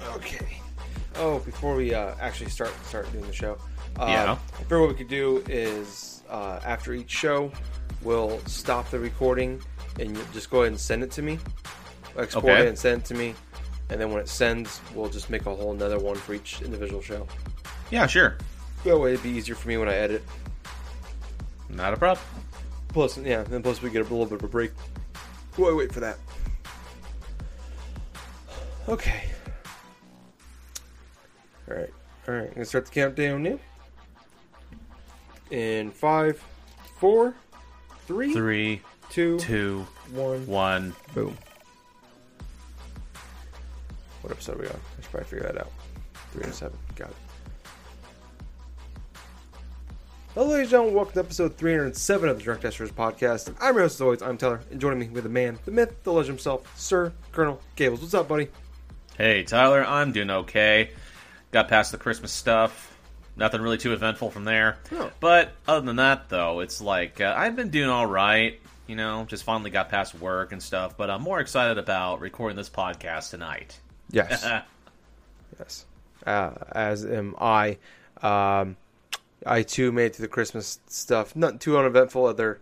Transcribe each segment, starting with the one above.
Uh, okay. Oh, before we uh, actually start start doing the show, uh, Yeah. I figure what we could do is uh, after each show, we'll stop the recording and you just go ahead and send it to me. Export Okay. it and send it to me, and then when it sends, we'll just make a whole another one for each individual show. Yeah, sure. That way, it'd be easier for me when I edit. Not a problem. Plus, yeah, and plus we get a little bit of a break. While wait for that. Okay. All right, all right. Gonna start the countdown now. In five, four, three, Three, two, two, one. one. Boom. What episode are we on? I should probably figure that out. Three and. Got it. Hello, ladies and gentlemen. Welcome to episode 307 of the Drunk Testers podcast. I'm your host, as always. I'm Tyler, and joining me with the man, the myth, the legend himself, Sir Colonel Gables. What's up, buddy? Hey, Tyler, I'm doing okay. Got past the Christmas stuff. Nothing really too eventful from there. But other than that, though, it's like uh, I've been doing all right. You know, just finally got past work and stuff. But I'm more excited about recording this podcast tonight. Yes. yes. Uh, as am I. Um, I too made it through the Christmas stuff. Not too uneventful other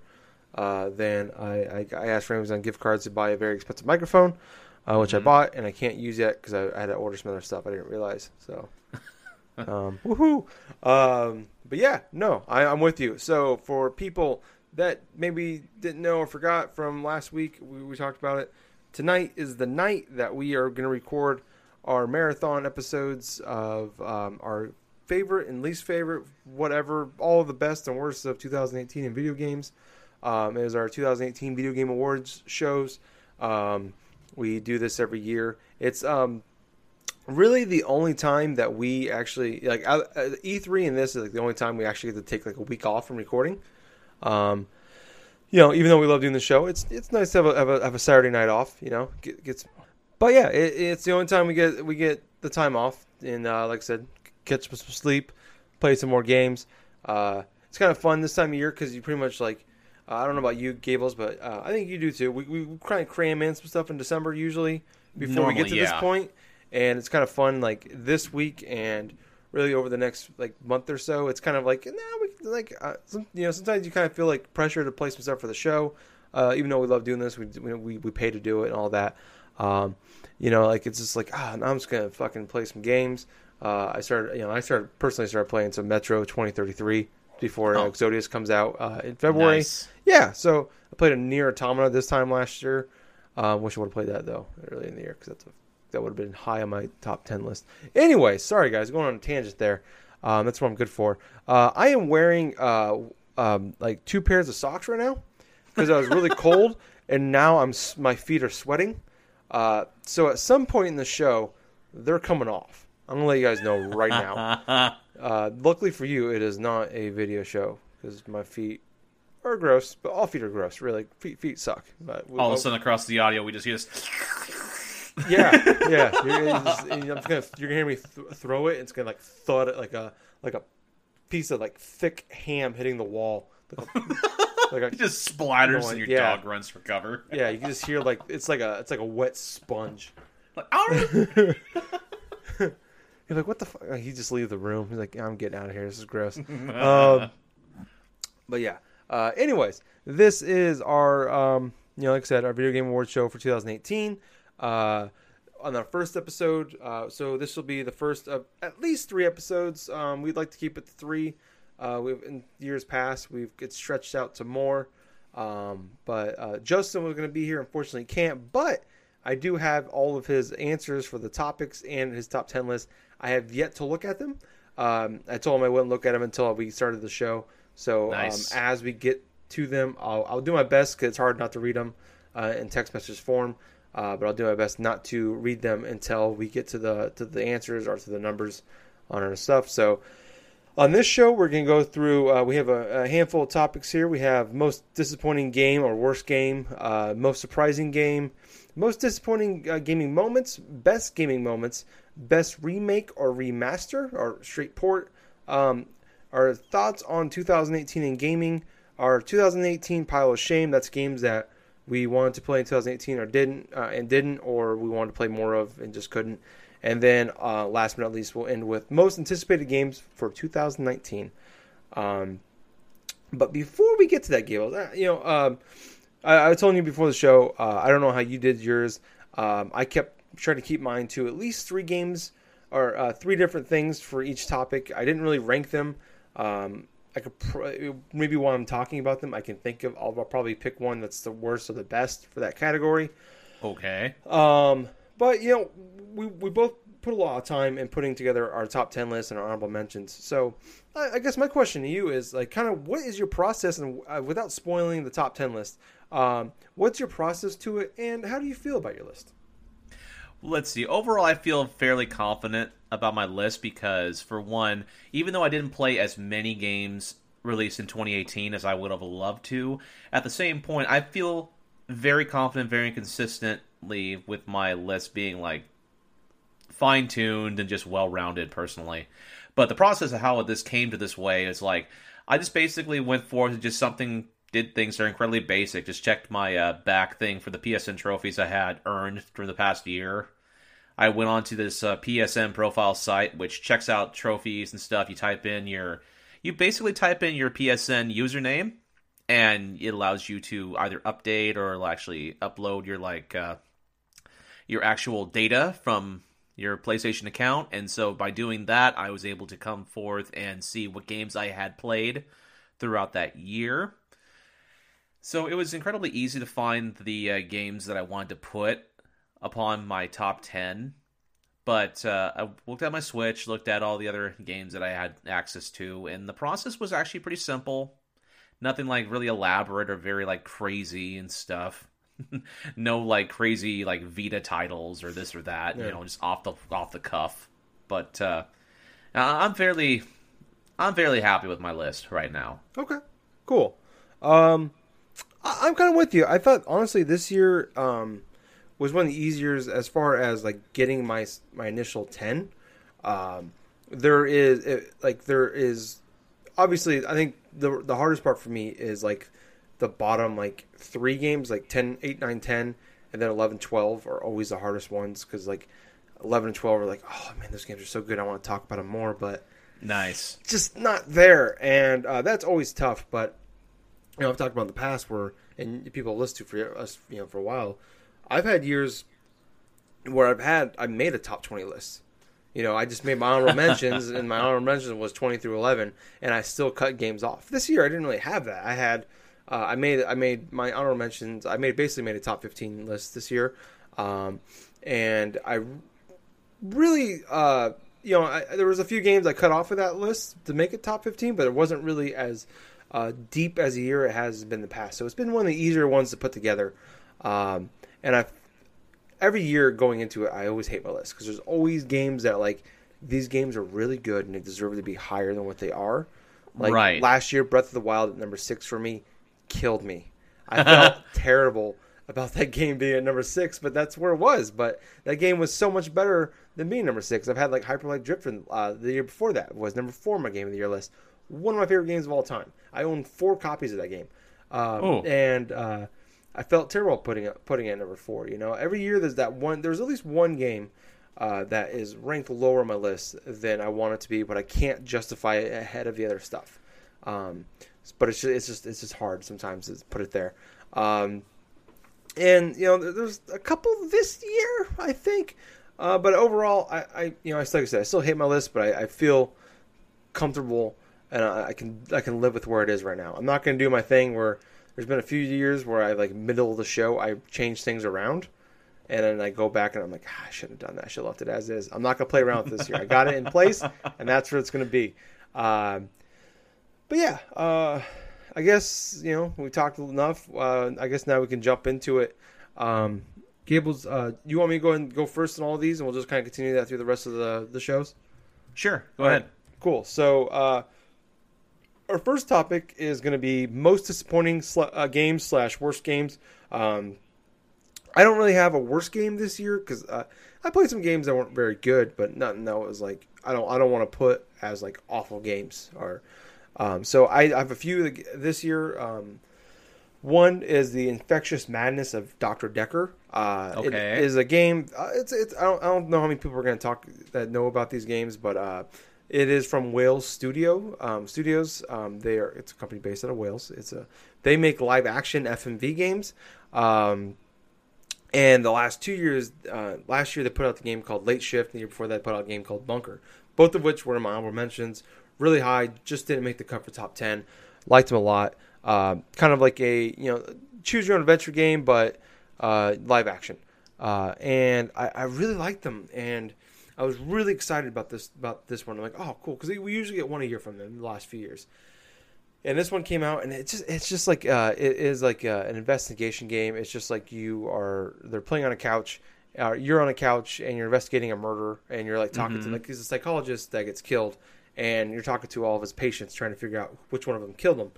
uh, than I, I, I asked for Amazon gift cards to buy a very expensive microphone, uh, which I bought and I can't use yet because I, I had to order some other stuff I didn't realize. So, um, woohoo! Um, but yeah, no, I, I'm with you. So for people that maybe didn't know or forgot from last week, we, we talked about it. Tonight is the night that we are going to record our marathon episodes of um, our favorite and least favorite, whatever, all the best and worst of 2018 in video games. Um, it is our 2018 Video Game Awards shows. Um, we do this every year. It's um, really the only time that we actually like uh, E3 and this is like the only time we actually get to take like a week off from recording. Um, you know, even though we love doing the show, it's it's nice to have a have a, have a Saturday night off. You know, get, get some, but yeah, it, it's the only time we get we get the time off, and uh, like I said, catch some sleep, play some more games. Uh, it's kind of fun this time of year because you pretty much like uh, I don't know about you, Gables, but uh, I think you do too. We we kind of cram in some stuff in December usually before we get Normally, to this yeah. point, and it's kind of fun like this week and really over the next like month or so. It's kind of like now we like uh, some, you know sometimes you kind of feel like pressure to play some stuff for the show, uh, even though we love doing this. We we we pay to do it and all that. Um, you know, like it's just like ah, now I'm just gonna fucking play some games. Uh, I started, you know, I started personally started playing some Metro 2033 before Oh. Exodus comes out uh, in February. Nice. Yeah, so I played a Nier Automata this time last year. Um, wish I would have played that though early in the year because that's a, that would have been high on my top ten list. Anyway, sorry guys, going on a tangent there. Um, that's what I'm good for. Uh, I am wearing uh, um, like two pairs of socks right now because I was really cold, and now I'm my feet are sweating. Uh, so at some point in the show, they're coming off. I'm gonna let you guys know right now. Uh, luckily for you, it is not a video show because my feet are gross. But all feet are gross, really. Feet feet suck. But All of a sudden, across the audio, we just hear this. Yeah, yeah. You're, you're just, just gonna you're gonna hear me th- throw it. And it's gonna like thud it like a like a piece of like thick ham hitting the wall. Like a, like a- It just splatters and your yeah. dog runs for cover. yeah, you can just hear like it's like a it's like a wet sponge. Like. You're like, what the fuck? He just leave the room. He's like, I'm getting out of here. This is gross. um, but yeah. Uh, anyways, this is our, um, you know, like I said, our video game awards show for 2018. Uh, on our first episode, uh, so this will be the first of at least three episodes. Um, we'd like to keep it to three. Uh, we've in years past we've get stretched out to more. Um, but uh, Justin was going to be here. Unfortunately, can't. But I do have all of his answers for the topics and his top ten list. I have yet to look at them. Um, I told him I wouldn't look at them until we started the show. So Nice. um, as we get to them, I'll, I'll do my best because it's hard not to read them uh, in text message form. Uh, but I'll do my best not to read them until we get to the to the answers or to the numbers on our stuff. So On this show, we're going to go through. Uh, we have a, a, handful of topics here. We have most disappointing game or worst game, uh, most surprising game, most disappointing uh, gaming moments, best gaming moments, best remake or remaster or straight port, um, our thoughts on 2018 in gaming, our 2018 pile of shame. That's games that we wanted to play in 2018 or didn't uh, and didn't, or we wanted to play more of and just couldn't. And then, uh, last but not least, we'll end with most anticipated games for 2019. Um, but before we get to that, Gables, uh, you know, um, I, I, was telling you before the show. Uh, I don't know how you did yours. Um, I kept trying to keep mine to at least three games or uh, three different things for each topic. I didn't really rank them. Um, I could pr- maybe while I'm talking about them, I can think of. I'll, I'll probably pick one that's the worst or the best for that category. Okay. Um, but you know, we we both put a lot of time in putting together our top ten list and our honorable mentions. So, I, I guess my question to you is like, kind of, what is your process, and uh, without spoiling the top ten list, um, what's your process to it, and how do you feel about your list? Let's see. Overall, I feel fairly confident about my list because, for one, even though I didn't play as many games released in 2018 as I would have loved to, at the same point, I feel very confident, very consistently with my list being like fine tuned and just well rounded personally. But the process of how this came to this way is like I just basically went forth and just something did things that are incredibly basic. Just checked my uh, back thing for the PSN trophies I had earned through the past year. I went on to this uh, PSN profile site, which checks out trophies and stuff. You type in your, you basically type in your PSN username, and it allows you to either update or actually upload your like uh, your actual data from your PlayStation account. And so by doing that, I was able to come forth and see what games I had played throughout that year. So it was incredibly easy to find the uh, games that I wanted to put upon my top 10. But uh, I looked at my Switch, looked at all the other games that I had access to, and the process was actually pretty simple. Nothing like really elaborate or very like crazy and stuff. no like crazy like Vita titles or this or that. Yeah. You know, just off the off the cuff. But uh, I'm fairly I'm fairly happy with my list right now. Okay, cool. Um, I- am kind of with you. I thought honestly this year um, was one of the easier as far as like getting my my initial ten. Um, there is it, like there is obviously I think the the hardest part for me is like the bottom like three games, like 10, 8, 9, 10, and then 11, 12 are always the hardest ones because like 11 and 12 are like, oh man, those games are so good. I want to talk about them more, but nice, just not there, and uh, that's always tough. But you know, I've talked about in the past where and people listen to for us, you know, for a while. I've had years where I've had I made a top 20 list. You know, I just made my honorable mentions, and my honorable mentions was 20 through 11, and I still cut games off. This year, I didn't really have that. I had uh, I made I made my honorable mentions. I made basically made a top fifteen list this year, um, and I really uh, you know I, there was a few games I cut off of that list to make it top fifteen, but it wasn't really as uh, deep as a year it has been in the past. So it's been one of the easier ones to put together, um, and I every year going into it I always hate my list because there's always games that like these games are really good and they deserve to be higher than what they are. Like right. last year, Breath of the Wild at number six for me killed me. I felt terrible about that game being at number six, but that's where it was. But that game was so much better than being number six. I've had like Hyper Light Drifter uh, the year before that was number four on my game of the year list. One of my favorite games of all time. I own four copies of that game, um, and uh, I felt terrible putting it putting it at number four. You know, every year there's that one. There's at least one game. Uh, that is ranked lower on my list than I want it to be, but I can't justify it ahead of the other stuff. Um, but it's just, it's just it's just hard sometimes to put it there. Um, and you know, there's a couple this year, I think. Uh, but overall, I, I, you know, I like I said, I still hate my list, but I, I feel comfortable and I, I, can I can live with where it is right now. I'm not going to do my thing where there's been a few years where I like middle of the show I change things around, and then I go back and I'm like, ah, I shouldn't have done that. I should have left it as is. I'm not going to play around with this year. I got it in place, and that's where it's going to be. Um, but yeah, uh, I guess you know we talked enough. Uh, I guess now we can jump into it. Um, Gables, uh, you want me to go and go first in all of these, and we'll just kind of continue that through the rest of the the shows. Sure, go all ahead. Right, cool. So uh, our first topic is going to be most disappointing sl- uh, games slash worst games. Um, I don't really have a worst game this year because uh, I played some games that weren't very good, but nothing that was like I don't I don't want to put as like awful games or. Um, so I, I, have a few this year. Um, one is the Infectious Madness of Doctor Dekker. Uh, okay, it is a game. Uh, it's it's I don't, I don't know how many people are going to talk that know about these games, but uh, it is from Wales Studio um, Studios. Um, they are it's a company based out of Wales. It's a they make live action FMV games. Um, and the last two years, uh, last year they put out the game called Late Shift, and the year before that, put out a game called Bunker. Both of which were in my honorable mentions. Really high, just didn't make the cut for top ten. Liked them a lot. Uh, kind of like a you know choose your own adventure game, but uh, live action. Uh, and I, I, really liked them, and I was really excited about this about this one. I'm like, oh, cool, because we usually get one a year from them the last few years. And this one came out, and it's just it's just like uh, it is like uh, an investigation game. It's just like you are they're playing on a couch. Uh, you're on a couch and you're investigating a murder, and you're like talking mm-hmm. to like he's a psychologist that gets killed, and you're talking to all of his patients, trying to figure out which one of them killed him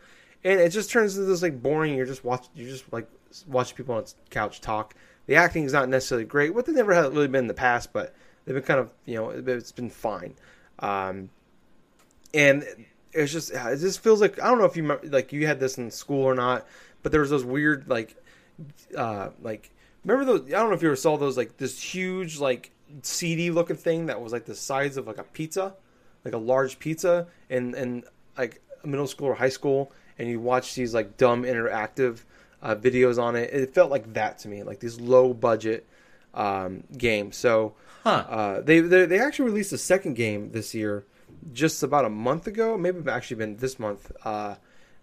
and it just turns into this like boring. You're just watch, you're just like watching people on the couch talk. The acting is not necessarily great. What they never had really been in the past, but they've been kind of you know it's been fine. Um, and it's just it just feels like I don't know if you like you had this in school or not, but there was those weird like uh like remember those I don't know if you ever saw those like this huge like CD looking thing that was like the size of like a pizza, like a large pizza, and and like middle school or high school, and you watch these like dumb interactive uh, videos on it. It felt like that to me, like these low budget um, games. So huh. uh, they, they, they actually released a second game this year, just about a month ago, maybe actually been this month. Uh,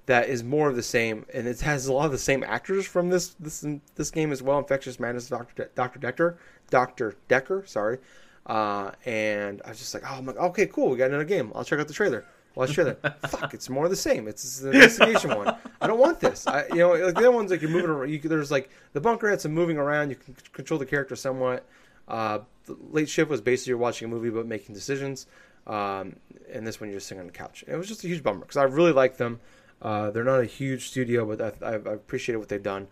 that is more of the same, and it has a lot of the same actors from this this this game as well. Infectious Madness, Doctor De- Doctor Dekker, Doctor Dekker, sorry. Uh, and I was just like, oh, I'm like, okay, cool, we got another game. I'll check out the trailer. Well, sure. That fuck, it's more of the same. It's an investigation one. I don't want this. I, you know, like the other ones, like you're moving around. You, there's like the bunker had some moving around. You can control the character somewhat. Uh, the late shift was basically you're watching a movie but making decisions. Um, and this one you're just sitting on the couch. And it was just a huge bummer because I really like them. Uh, they're not a huge studio, but I, I, I appreciate what they've done.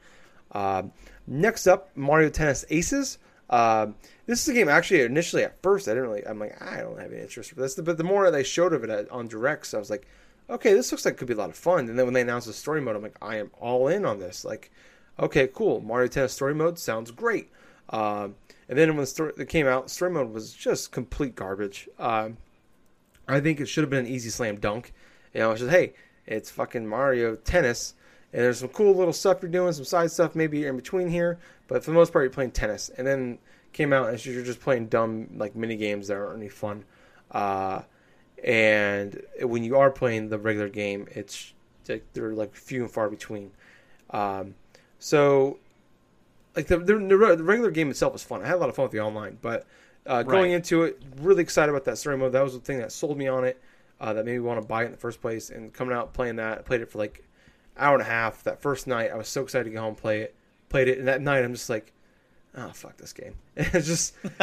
Uh, next up, Mario Tennis Aces. Uh, this is a game actually initially at first I didn't really I'm like I don't have any interest for this but the more they showed of it at, on directs I was like okay this looks like it could be a lot of fun and then when they announced the story mode I'm like I am all in on this like okay cool Mario Tennis story mode sounds great um, and then when the story it came out story mode was just complete garbage um, I think it should have been an easy slam dunk you know it's just hey it's fucking Mario Tennis and there's some cool little stuff you're doing some side stuff maybe in between here but for the most part you're playing tennis and then came out and you're just playing dumb like mini games that aren't any fun. Uh, and when you are playing the regular game, it's like they're like few and far between. Um, so like the, the, the regular game itself was fun. I had a lot of fun with the online, but uh, going right. into it, really excited about that story mode. That was the thing that sold me on it. Uh, that made me want to buy it in the first place. And coming out playing that, I played it for like hour and a half. That first night, I was so excited to get home and play it. Played it, and that night, I'm just like, oh fuck this game. it's just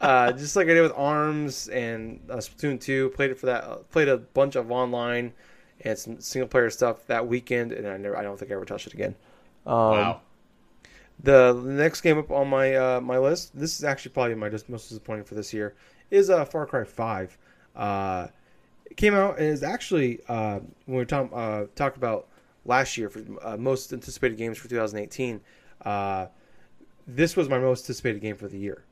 uh, just like I did with Arms and uh, Splatoon two. Played it for that. Played a bunch of online and some single player stuff that weekend, and I never. I don't think I ever touched it again. Um, wow. The, next game up on my uh, my list. This is actually probably my most disappointing for this year. Is uh, Far Cry Five. Uh, it came out and is actually uh, when we talk uh, talked about last year for uh, most anticipated games for 2018. Uh, this was my most anticipated game for the year.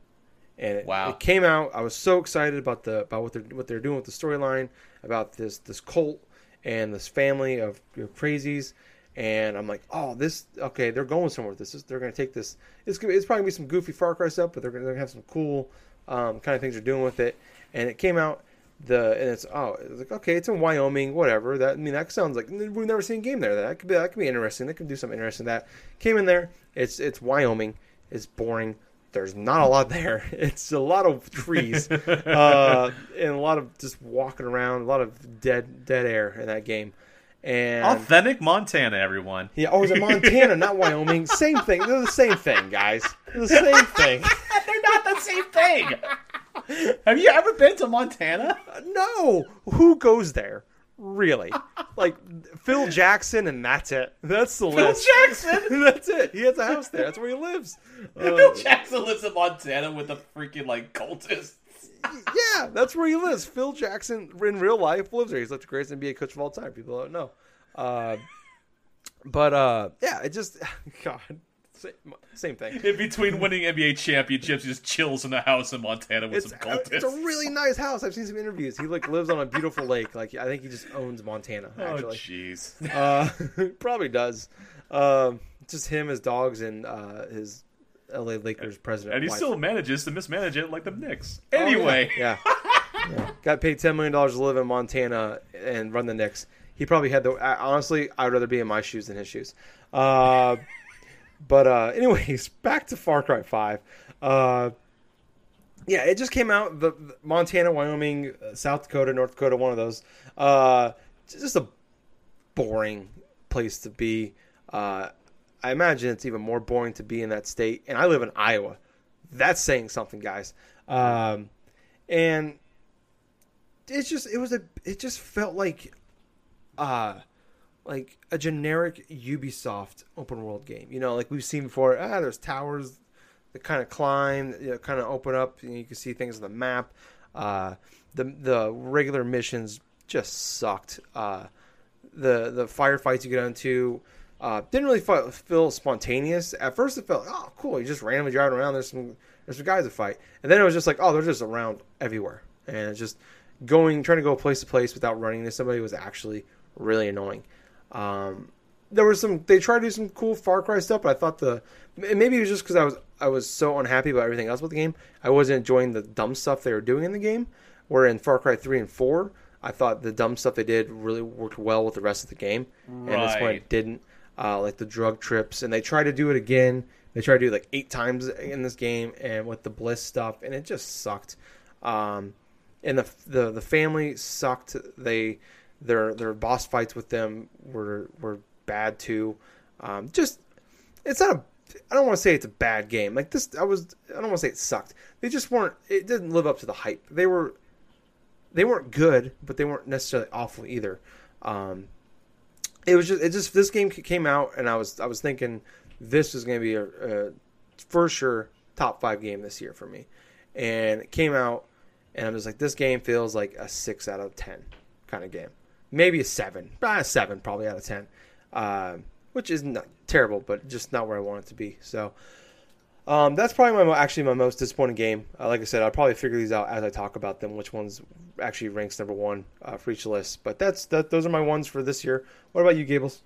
And it, wow. it came out. I was so excited about the about what they're what they're doing with the storyline about this this cult and this family of, of crazies. And I'm like, oh, this okay. They're going somewhere. with This is they're going to take this. It's gonna, it's probably gonna be some goofy Far Cry stuff, but they're going to have some cool um, kind of things they're doing with it. And it came out the and it's oh it's like okay it's in Wyoming whatever that I mean that sounds like we've never seen a game there that could be that could be interesting they could do something interesting that came in there it's it's Wyoming it's boring. There's not a lot there. It's a lot of trees uh, and a lot of just walking around, a lot of dead dead air in that game. And authentic Montana, everyone. Yeah, oh, is it Montana, not Wyoming? Same thing. They're the same thing, guys. They're the same thing. They're not the same thing. Have you ever been to Montana? No, who goes there? Really? Like Phil Jackson, and that's it. That's the Phil list. Jackson. that's it. He has a house there. That's where he lives. Uh, Phil Jackson lives in Montana with a freaking like cultists. Yeah, that's where he lives. Phil Jackson in real life lives there. He's like the greatest NBA coach of all time. People don't know. Uh, but uh, yeah, it just God, same, same thing. In between winning NBA championships, he just chills in a house in Montana with It's, some cultists. it's a really nice house. I've seen some interviews. He like lives on a beautiful lake. Like I think he just owns Montana. oh jeez. uh, probably does. Um, just him, his dogs, and uh, his LA Lakers president. And he wife. still manages to mismanage it like the Knicks. Oh, yeah. Anyway, yeah. Yeah. Got paid ten million dollars to live in Montana and run the Knicks. He probably had the. Honestly, I'd rather be in my shoes than his shoes. Uh, but uh, anyways, back to Far Cry Five. Uh, yeah, it just came out. The, the Montana, Wyoming, uh, South Dakota, North Dakota, one of those. Uh, just a boring place to be. Uh, I imagine it's even more boring to be in that state. And I live in Iowa. That's saying something, guys. Um, and it's just it was a it just felt like uh like a generic Ubisoft open world game. You know, like we've seen before. Ah, there's towers that kind of climb, you know, kind of open up, you can see things on the map. Uh, the the regular missions just sucked. Uh, the the firefights you get into uh, didn't really fe- feel spontaneous. At first, it felt oh cool. You just randomly driving around. There's some there's some guys to fight, and then it was just like oh they're just around everywhere, and it's just going trying to go place to place without running into somebody was actually really annoying. Um, there was some they tried to do some cool Far Cry stuff, but I thought the maybe it was just because I was I was so unhappy about everything else with the game. I wasn't enjoying the dumb stuff they were doing in the game. Where in Far Cry three and four, I thought the dumb stuff they did really worked well with the rest of the game, and this one didn't. Uh, like the drug trips, and they tried to do it again. They tried to do it like eight times in this game, and with the Bliss stuff, and it just sucked. Um, and the the the family sucked. They their their boss fights with them were were bad too. Um, just it's not a. I don't want to say it's a bad game. Like this, I was. I don't want to say it sucked. They just weren't. It didn't live up to the hype. They were. They weren't good, but they weren't necessarily awful either. Um, it was just. It just. This game came out, and I was. I was thinking this is going to be a, a for sure top five game this year for me. And it came out, and I'm just like, this game feels like a six out of ten kind of game. Maybe a seven, ah, a seven probably out of ten, uh, which is not terrible, but just not where I want it to be. So um, that's probably my actually my most disappointing game. Uh, like I said, I'll probably figure these out as I talk about them, which ones actually ranks number one uh, for each list. But that's that. Those are my ones for this year. What about you, Gables?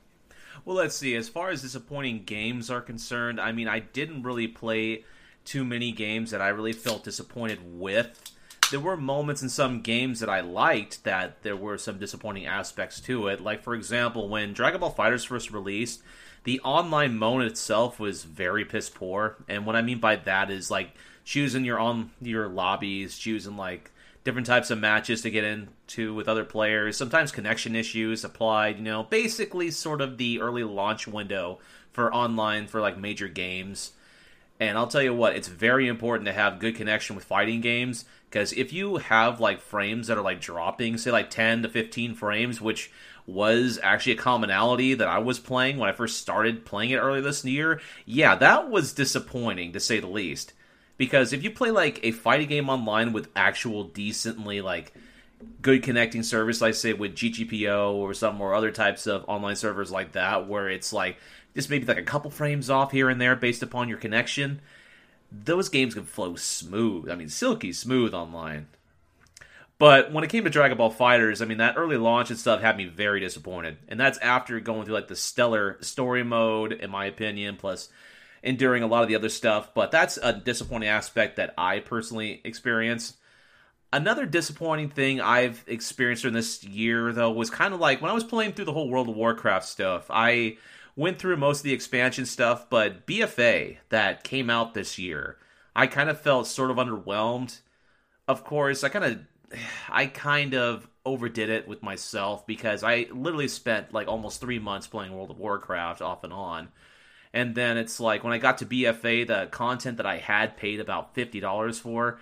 Well, let's see. As far as disappointing games are concerned, I mean, I didn't really play too many games that I really felt disappointed with. There were moments in some games that I liked that there were some disappointing aspects to it. Like, for example, when Dragon Ball FighterZ first released, the online mode itself was very piss poor. And what I mean by that is like choosing your on your lobbies, choosing like different types of matches to get into with other players. Sometimes connection issues applied, you know, basically sort of the early launch window for online for like major games. And I'll tell you what, it's very important to have good connection with fighting games because if you have like frames that are like dropping, say like 10 to 15 frames, which was actually a commonality that I was playing when I first started playing it earlier this year, yeah, that was disappointing to say the least. Because if you play like a fighting game online with actual decently like good connecting service like say with ggpo or some or other types of online servers like that where it's like just maybe like a couple frames off here and there based upon your connection those games can flow smooth. I mean silky smooth online but when it came to Dragon Ball FighterZ, I mean that early launch and stuff had me very disappointed, and that's after going through like the stellar story mode, in my opinion, plus enduring a lot of the other stuff. But that's a disappointing aspect that I personally experienced. Another disappointing thing I've experienced during this year, though, was kind of like when I was playing through the whole World of Warcraft stuff. I went through most of the expansion stuff, but BFA that came out this year, I kind of felt sort of underwhelmed. Of course, I kind of I kind of overdid it with myself because I literally spent like almost three months playing World of Warcraft off and on. And then it's like when I got to BFA, the content that I had paid about fifty dollars for,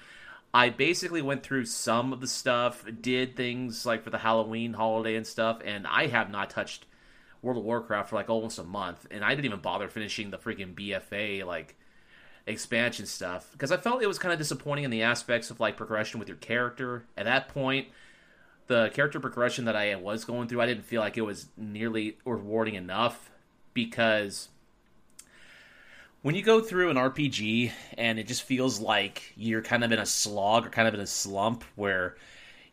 I basically went through some of the stuff, did things like for the Halloween holiday and stuff, and I have not touched World of Warcraft for like almost a month, and I didn't even bother finishing the freaking BFA like expansion stuff because I felt it was kind of disappointing in the aspects of like progression with your character. At that point, the character progression that I was going through, I didn't feel like it was nearly rewarding enough because when you go through an RPG and it just feels like you're kind of in a slog or kind of in a slump where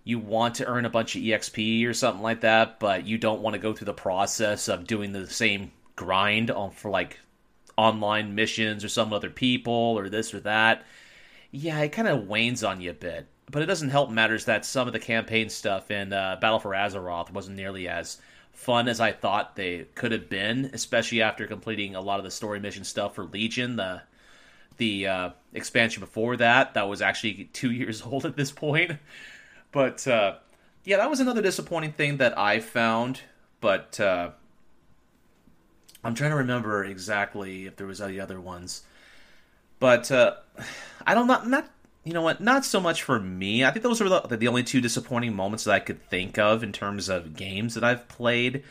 you want to earn a bunch of EXP or something like that, but you don't want to go through the process of doing the same grind on for like online missions or some other people or this or that. Yeah, it kind of wanes on you a bit. But it doesn't help matters that some of the campaign stuff in uh, Battle for Azeroth wasn't nearly as fun as I thought they could have been, especially after completing a lot of the story mission stuff for Legion, the the uh, expansion before that. That was actually two years old at this point. But uh, yeah, that was another disappointing thing that I found. But uh, I'm trying to remember exactly if there was any other ones. But uh, I don't not not you know what not so much for me. I think those were the, the only two disappointing moments that I could think of in terms of games that I've played.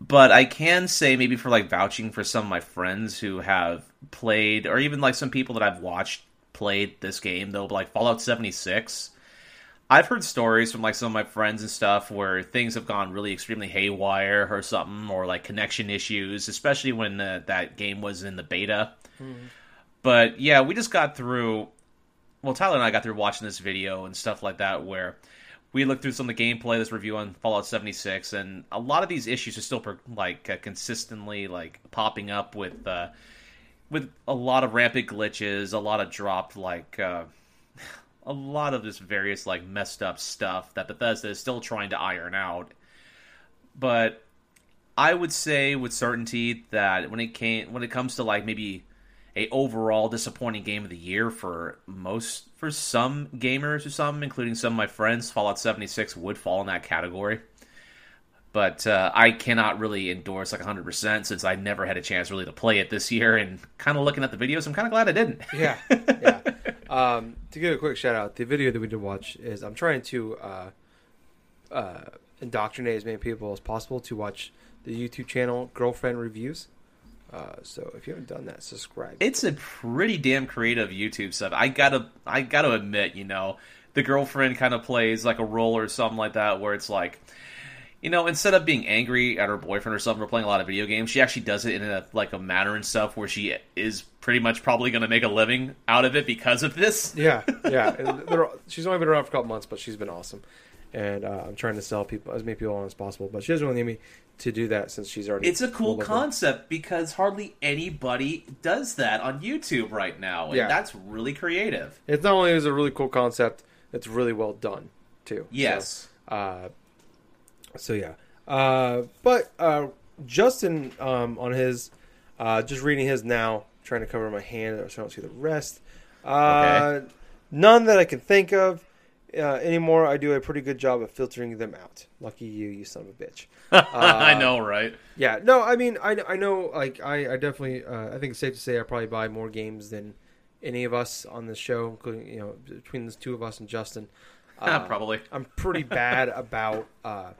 But I can say maybe for like vouching for some of my friends who have played, or even like some people that I've watched played this game though, like Fallout 76 I've heard stories from like some of my friends and stuff where things have gone really extremely haywire or something, or like connection issues, especially when uh, that game was in the beta. Mm. But yeah, we just got through. Well, Tyler and I got through watching this video and stuff like that, where we looked through some of the gameplay, this review on Fallout 76, and a lot of these issues are still like uh, consistently like popping up with uh, with a lot of rampant glitches, a lot of dropped like. A lot of this various like messed up stuff that Bethesda is still trying to iron out. But I would say with certainty that when it came when it comes to like maybe a overall disappointing game of the year for most for some gamers or some including some of my friends fallout 76 would fall in that category. But uh, i cannot really endorse like 100% since i never had a chance really to play it this year and kind of looking at the videos i'm kind of glad i didn't. Yeah. Yeah um, to give a quick shout out, the video that we did watch is I'm trying to uh, uh, indoctrinate as many people as possible to watch the YouTube channel Girlfriend Reviews. Uh, so if you haven't done that, subscribe. It's a pretty damn creative YouTube stuff. I gotta, I gotta admit, you know, the girlfriend kind of plays like a role or something like that, where it's like, you know, instead of being angry at her boyfriend or something or playing a lot of video games, she actually does it in a like a manner and stuff where she is pretty much probably going to make a living out of it because of this. Yeah, yeah. she's only been around for a couple months, but she's been awesome, and uh, I'm trying to sell people as many people on as possible. But she doesn't really need me to do that since she's already. It's a cool concept because hardly anybody does that on YouTube right now, and yeah. that's really creative. It's not only is a really cool concept, it's really well done too. Yes. So, uh, so yeah, uh, but uh, Justin um, on his uh, just reading his now, trying to cover my hand so I don't see the rest. Uh, okay. None that I can think of uh, anymore. I do a pretty good job of filtering them out. Lucky you, you son of a bitch. I know, right? Yeah, no, I mean, I, I know, like, I, I definitely, I think it's safe to say I probably buy more games than any of us on the show, including you know between the two of us and Justin. Uh, Probably. I'm pretty bad about uh,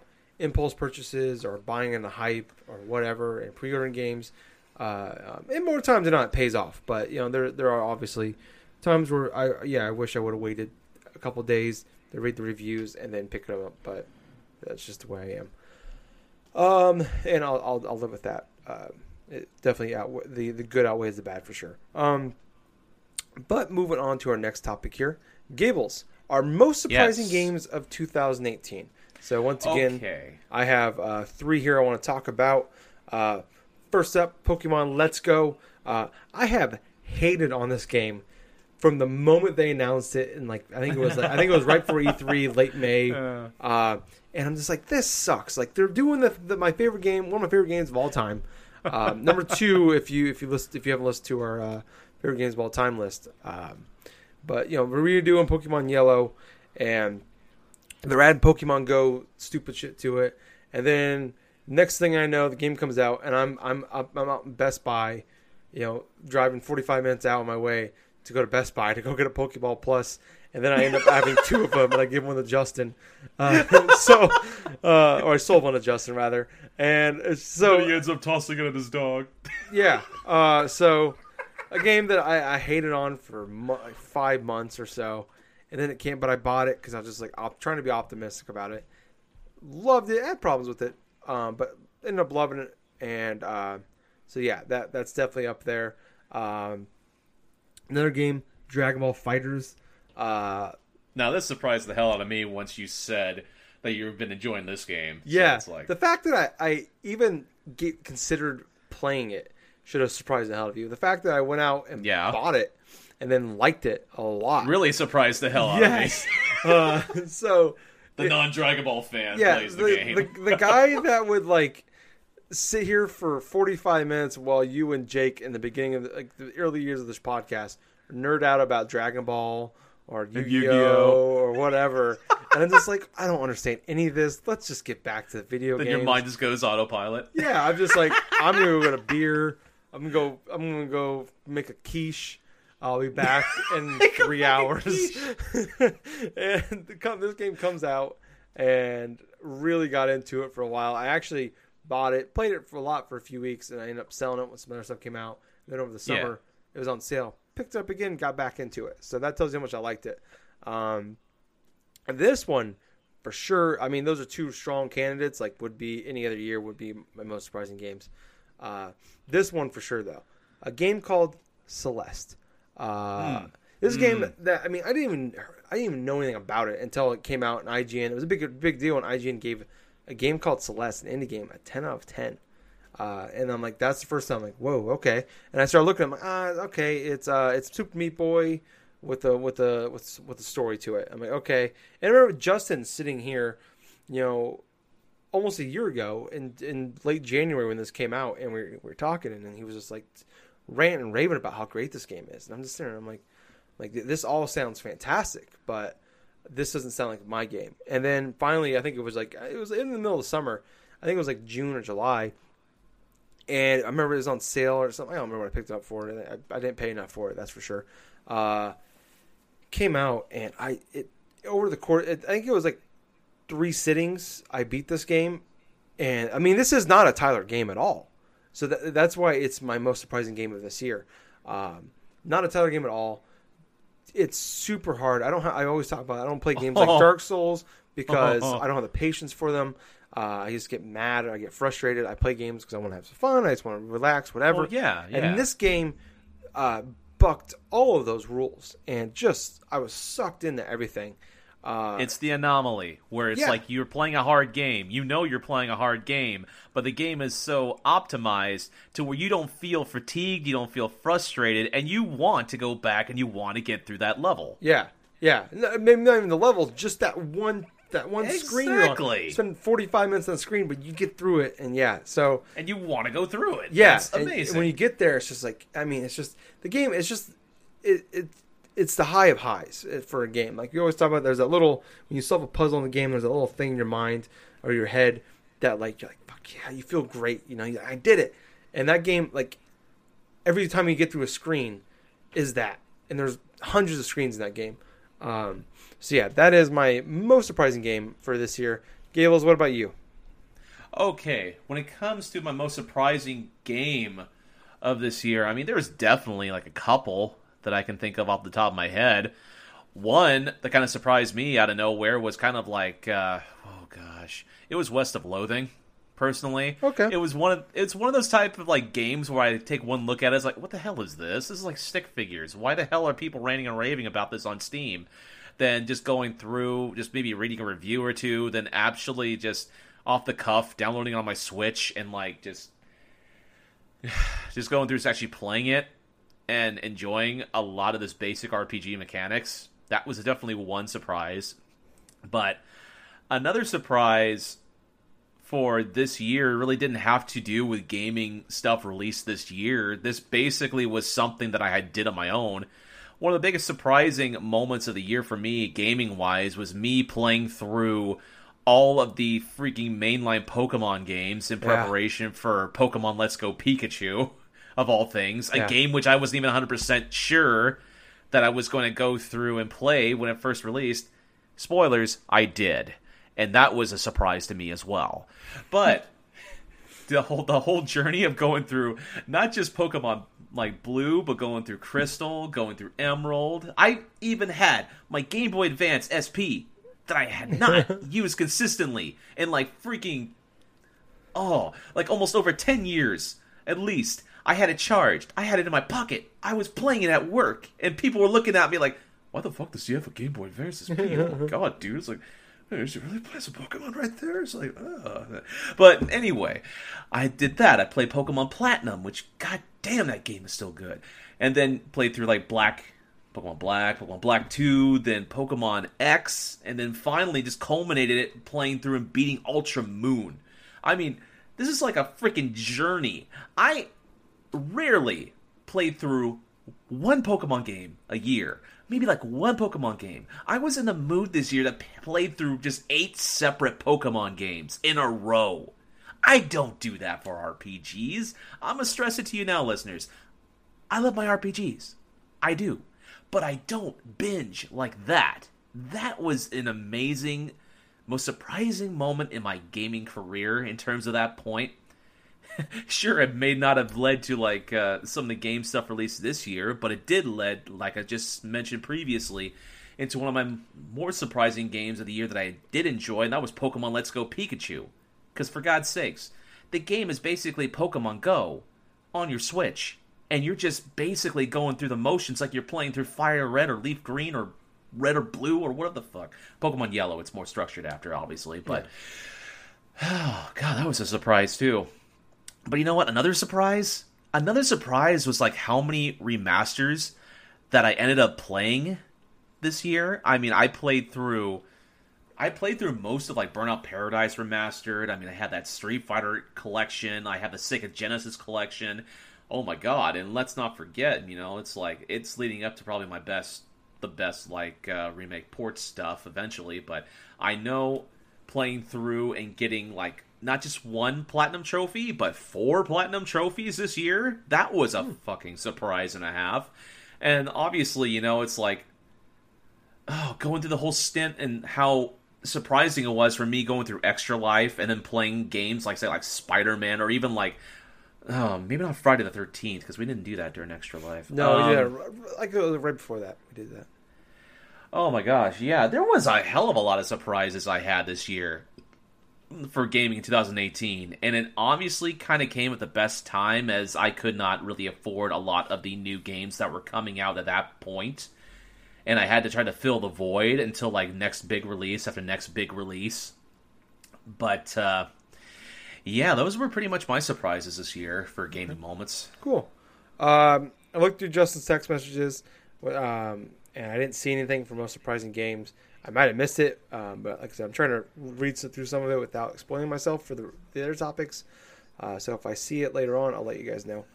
impulse purchases or buying in the hype or whatever and pre-ordering games. Uh, um, and more times than not, it pays off. But you know, there there are obviously times where I yeah I wish I would have waited a couple days to read the reviews and then pick them up. But that's just the way I am. Um, and I'll I'll, I'll live with that. Uh, it definitely out the the good outweighs the bad for sure. Um, but moving on to our next topic here, Gables, our most surprising yes. games of 2018. So once again, okay. I have uh, three here I want to talk about. Uh, first up, Pokemon Let's Go. Uh, I have hated on this game from the moment they announced it, and like I think it was like, I think it was right before E3, late May. Uh, and I'm just like, this sucks. Like they're doing the, the my favorite game, one of my favorite games of all time. Um, number two, if you if you list if you haven't listened to our uh, favorite games of all time list, um, but you know we're redoing Pokemon Yellow, and they're adding Pokemon Go stupid shit to it, and then next thing I know, the game comes out, and I'm I'm I'm out in Best Buy, you know, driving 45 minutes out on my way to go to Best Buy to go get a Pokeball Plus, and then I end up having two of them, and I give one to Justin. Uh, so, uh, or I sold one to Justin rather, and so he ends up tossing it at his dog. yeah. Uh, so a game that I, I hated on for mo- five months or so, and then it came, but I bought it because I was just like op- trying to be optimistic about it. Loved it. Had problems with it, um, but ended up loving it, and uh, so yeah, that that's definitely up there. Um, another game, Dragon Ball FighterZ. Uh, Now this surprised the hell out of me once you said that you've been enjoying this game. So yeah, it's like the fact that I, I even get considered playing it should have surprised the hell out of you. The fact that I went out and Yeah. bought it and then liked it a lot. really surprised the hell out Yes. uh, so. The non-Dragon Ball fan yeah, plays the, the, game. the, the guy that would like sit here for 45 minutes while you and Jake in the beginning of the, like the early years of this podcast nerd out about Dragon Ball or Yu-Gi-Oh, Yu-Gi-Oh. or whatever. and I'm just like, I don't understand any of this. Let's just get back to the video then games. your mind just goes autopilot. Yeah, I'm just like I'm gonna go get a beer. I'm gonna go. I'm gonna go make a quiche. I'll be back in three hours. and this game comes out, and really got into it for a while. I actually bought it, played it for a lot for a few weeks, and I ended up selling it when some other stuff came out. Then over the Yeah. summer, it was on sale. Picked it up again, got back into it. So that tells you how much I liked it. Um, this one, for sure. I mean, those are two strong candidates. Like, would be any other year would be my most surprising games. Uh, this one for sure, though, a game called Celeste. Uh, This game that I mean, I didn't even I didn't even know anything about it until it came out in IGN. It was a big big deal, and IGN gave a game called Celeste, an indie game, a ten out of ten. Uh, and I'm like, that's the first time I'm like, whoa, okay. And I started looking, I'm like, ah, okay, it's uh, it's Super Meat Boy with a with a with with a story to it. I'm like, okay. And I remember Justin sitting here, you know, almost a year ago in in late January when this came out, and we, we were talking, and he was just like ranting and raving about how great this game is. And I'm just sitting there, I'm like, like this all sounds fantastic, but this doesn't sound like my game. And then finally, I think it was like it was in the middle of summer. I think it was like June or July. And I remember it was on sale or something. I don't remember what I picked it up for it. I, I didn't pay enough for it, that's for sure. Uh, came out and I it over the course. I think it was like three sittings. I beat this game, and I mean this is not a Tyler game at all. So that, that's why it's my most surprising game of this year. Um, not a Tyler game at all. It's super hard. I don't. Ha- I always talk about. It. I don't play games like Dark Souls because I don't have the patience for them. Uh, I just get mad. I get frustrated. I play games because I want to have some fun. I just want to relax, whatever. Well, yeah, yeah. And this game uh, bucked all of those rules, and just I was sucked into everything. Uh, It's the anomaly where it's Yeah. like you're playing a hard game. You know you're playing a hard game, but the game is so optimized to where you don't feel fatigued, you don't feel frustrated, and you want to go back and you want to get through that level. Yeah, yeah. No, Maybe not even the level, just that one that one screen you're on. Exactly. You Spend 45 minutes on the screen, but you get through it, and yeah. So And you want to go through it. yeah, That's amazing. And when you get there, it's just like I mean, it's just the game. It's just it it it's the high of highs uh, for a game. Like you always talk about, there's that little when you solve a puzzle in the game. There's a little thing in your mind or your head that like you're like fuck yeah, you feel great. You know, I did it. And that game, like every time you get through a screen, is that. And there's hundreds of screens in that game. Um, so yeah, that is my most surprising game for this year. Gables, what about you? Okay, when it comes to my most surprising game of this year, I mean, there's definitely like a couple that I can think of off the top of my head. One that kind of surprised me out of nowhere was kind of like, uh, oh gosh, it was West of Loathing. Personally, Okay. it was one of it's one of those type of like games where I take one look at it, it's like, what the hell is this? This is like stick figures. Why the hell are people ranting and raving about this on Steam? Then just going through, just maybe reading a review or two, then actually just off the cuff downloading it on my Switch and like just just going through just actually playing it and enjoying a lot of this basic RPG mechanics. That was definitely one surprise. But another surprise for this year really didn't have to do with gaming stuff released this year. This basically was something that I had did on my own. One of the biggest surprising moments of the year for me, gaming wise, was me playing through all of the freaking mainline Pokemon games in Yeah. preparation for Pokemon Let's Go Pikachu, of all things. A Yeah. game which I wasn't even 100% sure that I was going to go through and play when it first released. Spoilers, I did. And that was a surprise to me as well. But the whole the whole journey of going through not just Pokemon like Blue, but going through Crystal, going through Emerald. I even had my Game Boy Advance SP that I had not used consistently in like freaking oh, like almost over 10 years at least. I had it charged. I had it in my pocket. I was playing it at work, and people were looking at me like, "Why the fuck does he have a Game Boy Advance SP? oh my god, dude!" It's like, "There's really plays a Pokemon right there." It's like, uh. but anyway, I did that. I played Pokemon Platinum, which god damn, that game is still good. And then played through like Black, Pokemon Black, Pokemon Black Two, then Pokemon X, and then finally just culminated it playing through and beating Ultra Moon. I mean, this is like a freaking journey. I rarely played through one Pokemon game a year. Maybe like one Pokemon game. I was in the mood this year that played through just eight separate Pokemon games in a row. I don't do that for RPGs. I'm gonna stress it to you now, listeners. I love my RPGs. I do. But I don't binge like that. That was an amazing, most surprising moment in my gaming career in terms of that point sure, it may not have led to like uh, some of the game stuff released this year, but it did lead, like I just mentioned previously, into one of my more surprising games of the year that I did enjoy, and that was Pokemon Let's Go Pikachu. Because for God's sakes, the game is basically Pokemon Go on your Switch, and you're just basically going through the motions like you're playing through Fire Red or Leaf Green or Red or Blue or whatever the fuck. Pokemon Yellow, it's more structured after, obviously, but. Yeah. Oh, God, that was a surprise, too. But you know what? Another surprise? Another surprise was like how many remasters that I ended up playing this year. I mean, I played through I played through most of like Burnout Paradise remastered. I mean, I had that Street Fighter collection. I have the Sega Genesis collection. Oh my god! And let's not forget, you know, it's like it's leading up to probably my best, the best like uh, remake port stuff eventually. But I know playing through and getting like not just one platinum trophy, but four platinum trophies this year. That was a hmm. fucking surprise and a half. And obviously, you know, it's like, oh, going through the whole stint and how surprising it was for me going through Extra Life and then playing games like, say, like Spider Man or even like, oh, maybe not Friday the 13th, because we didn't do that during Extra Life. No, um, we did that. Like right before that, we did that. Oh my gosh, yeah, there was a hell of a lot of surprises I had this year for gaming in 2018, and it obviously kind of came at the best time as I could not really afford a lot of the new games that were coming out at that point, and I had to try to fill the void until like next big release after next big release. But uh, yeah, those were pretty much my surprises this year for gaming moments. Cool. Um, I looked through Justin's text messages, um, and I didn't see anything for most surprising games. I might have missed it, um, but like I said, I'm trying to read through some of it without explaining myself for the, the other topics. Uh, so if I see it later on, I'll let you guys know.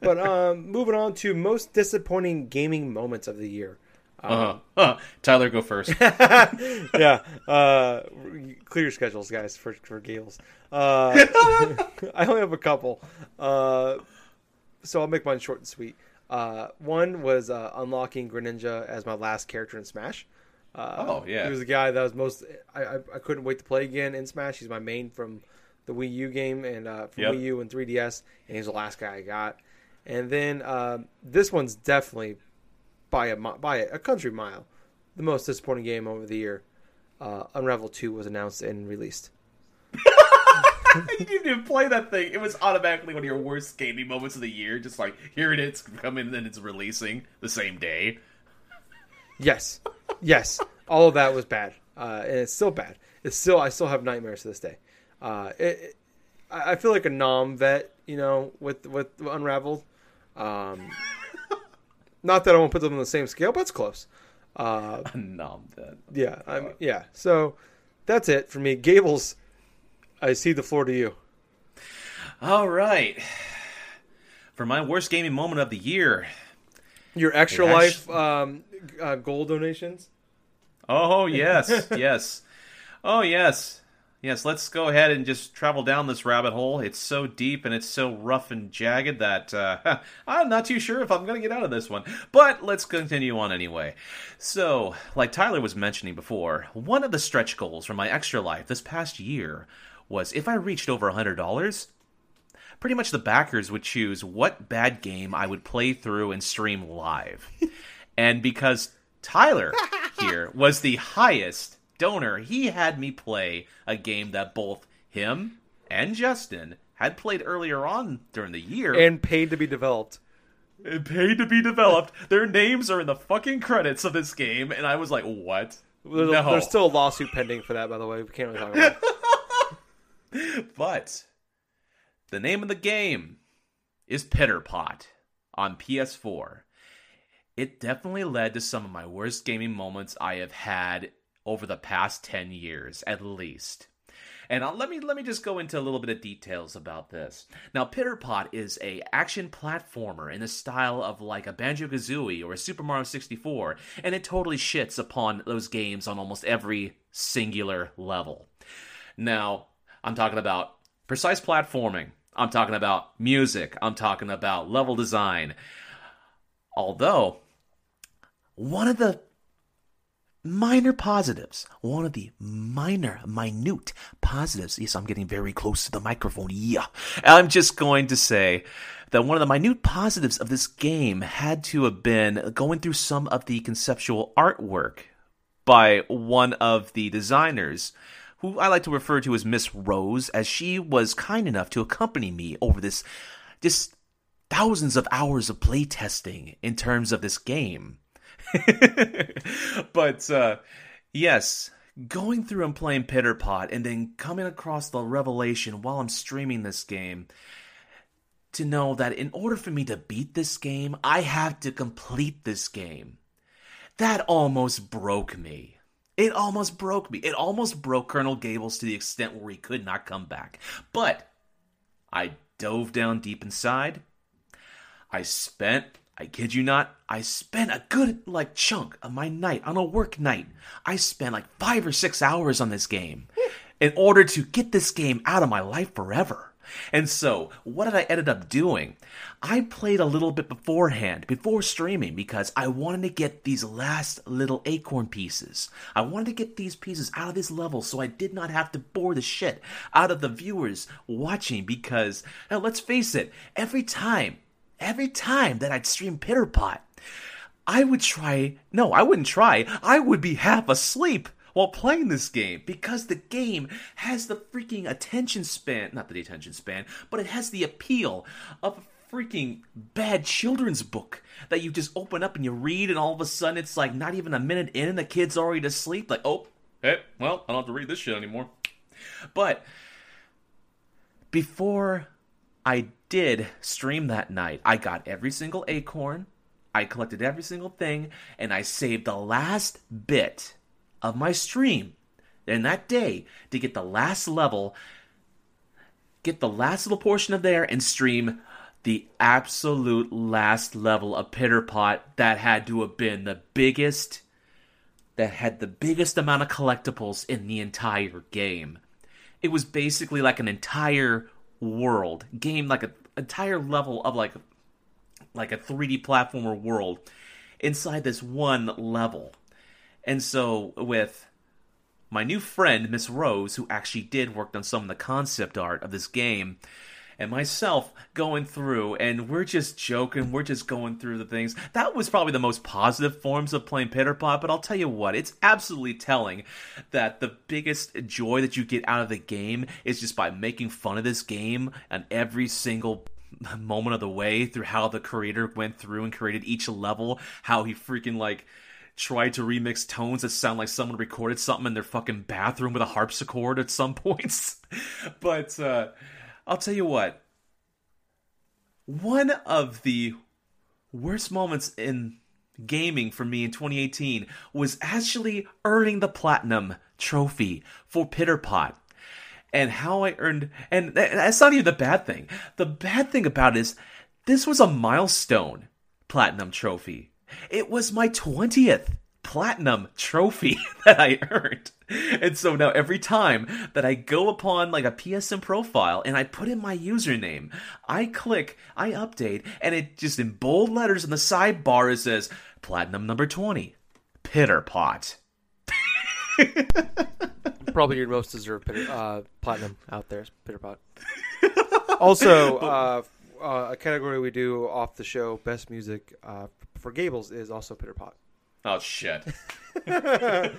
But um, moving on to most disappointing gaming moments of the year. Um, uh-huh. uh Tyler, go first. yeah, uh, clear your schedules, guys, for for Gales. Uh, I only have a couple, uh, so I'll make mine short and sweet. Uh, one was uh, unlocking Greninja as my last character in Smash. Uh, oh yeah, he was the guy that was most. I, I, I couldn't wait to play again in Smash. He's my main from the Wii U game and uh, from yep. Wii U and 3DS, and he's the last guy I got. And then uh, this one's definitely by a by a country mile the most disappointing game over the year. Uh, Unravel Two was announced and released. you didn't even play that thing. It was automatically one of your worst gaming moments of the year. Just like here it is, coming and it's releasing the same day. Yes, yes, all of that was bad, uh, and it's still bad. It's still I still have nightmares to this day. Uh, it, it, I feel like a nom vet, you know, with with Unraveled. Um, not that I won't put them on the same scale, but it's close. Uh, a nom vet. Yeah, I mean, yeah. So that's it for me. Gables, I see the floor to you. All right. For my worst gaming moment of the year, your extra life um, uh, goal donations. Oh yes, yes. Oh yes. yes, let's go ahead and just travel down this rabbit hole. It's so deep and it's so rough and jagged that uh, I'm not too sure if I'm going to get out of this one. But let's continue on anyway. So, like Tyler was mentioning before, one of the stretch goals for my extra life this past year was if I reached over $100, pretty much the backers would choose what bad game I would play through and stream live. and because Tyler here was the highest donor, he had me play a game that both him and Justin had played earlier on during the year and paid to be developed. and paid to be developed. Their names are in the fucking credits of this game, and I was like, "What?" There's, No. there's still a lawsuit pending for that, by the way. We can't really talk about it. But the name of the game is Pitter Pot on PS4. It definitely led to some of my worst gaming moments I have had over the past 10 years at least. And uh, let me let me just go into a little bit of details about this. Now, Pitter Pot is a action platformer in the style of like a Banjo Kazooie or a Super Mario 64, and it totally shits upon those games on almost every singular level. Now, I'm talking about precise platforming. I'm talking about music. I'm talking about level design. Although, one of the minor positives, one of the minor, minute positives, yes, I'm getting very close to the microphone. Yeah. I'm just going to say that one of the minute positives of this game had to have been going through some of the conceptual artwork by one of the designers who I like to refer to as Miss Rose, as she was kind enough to accompany me over this just thousands of hours of playtesting in terms of this game. but uh, yes, going through and playing Pitter Pot and then coming across the revelation while I'm streaming this game to know that in order for me to beat this game, I have to complete this game. That almost broke me. It almost broke me. It almost broke Colonel Gables to the extent where he could not come back. But I dove down deep inside. I spent, I kid you not, I spent a good like chunk of my night on a work night. I spent like five or six hours on this game in order to get this game out of my life forever. And so, what did I ended up doing? I played a little bit beforehand, before streaming, because I wanted to get these last little acorn pieces. I wanted to get these pieces out of this level so I did not have to bore the shit out of the viewers watching. Because, now let's face it, every time, every time that I'd stream Pitter Pot, I would try, no, I wouldn't try, I would be half asleep while playing this game because the game has the freaking attention span, not the attention span, but it has the appeal of a freaking bad children's book that you just open up and you read and all of a sudden it's like not even a minute in and the kid's already asleep like, "Oh, hey, well, I don't have to read this shit anymore." But before I did stream that night, I got every single acorn, I collected every single thing, and I saved the last bit of my stream in that day to get the last level, get the last little portion of there, and stream the absolute last level of Pitter Pot that had to have been the biggest, that had the biggest amount of collectibles in the entire game. It was basically like an entire world game, like an entire level of like like a 3D platformer world inside this one level. And so with my new friend Miss Rose, who actually did work on some of the concept art of this game, and myself going through, and we're just joking, we're just going through the things. That was probably the most positive forms of playing Pitter Pot, but I'll tell you what, it's absolutely telling that the biggest joy that you get out of the game is just by making fun of this game and every single moment of the way through how the creator went through and created each level, how he freaking like tried to remix tones that sound like someone recorded something in their fucking bathroom with a harpsichord at some points. but uh, I'll tell you what, one of the worst moments in gaming for me in 2018 was actually earning the platinum trophy for Pitter Pot. And how I earned, and that's not even the bad thing. The bad thing about it is this was a milestone platinum trophy. It was my 20th platinum trophy that I earned. And so now every time that I go upon like a PSN profile and I put in my username, I click, I update, and it just in bold letters in the sidebar it says platinum number 20, Pitter Pot. Probably your most deserved pitter, uh, platinum out there is Pitter Pot. also, uh, uh, a category we do off the show, best music uh, for Gables, is also Pitter Pot. Oh shit.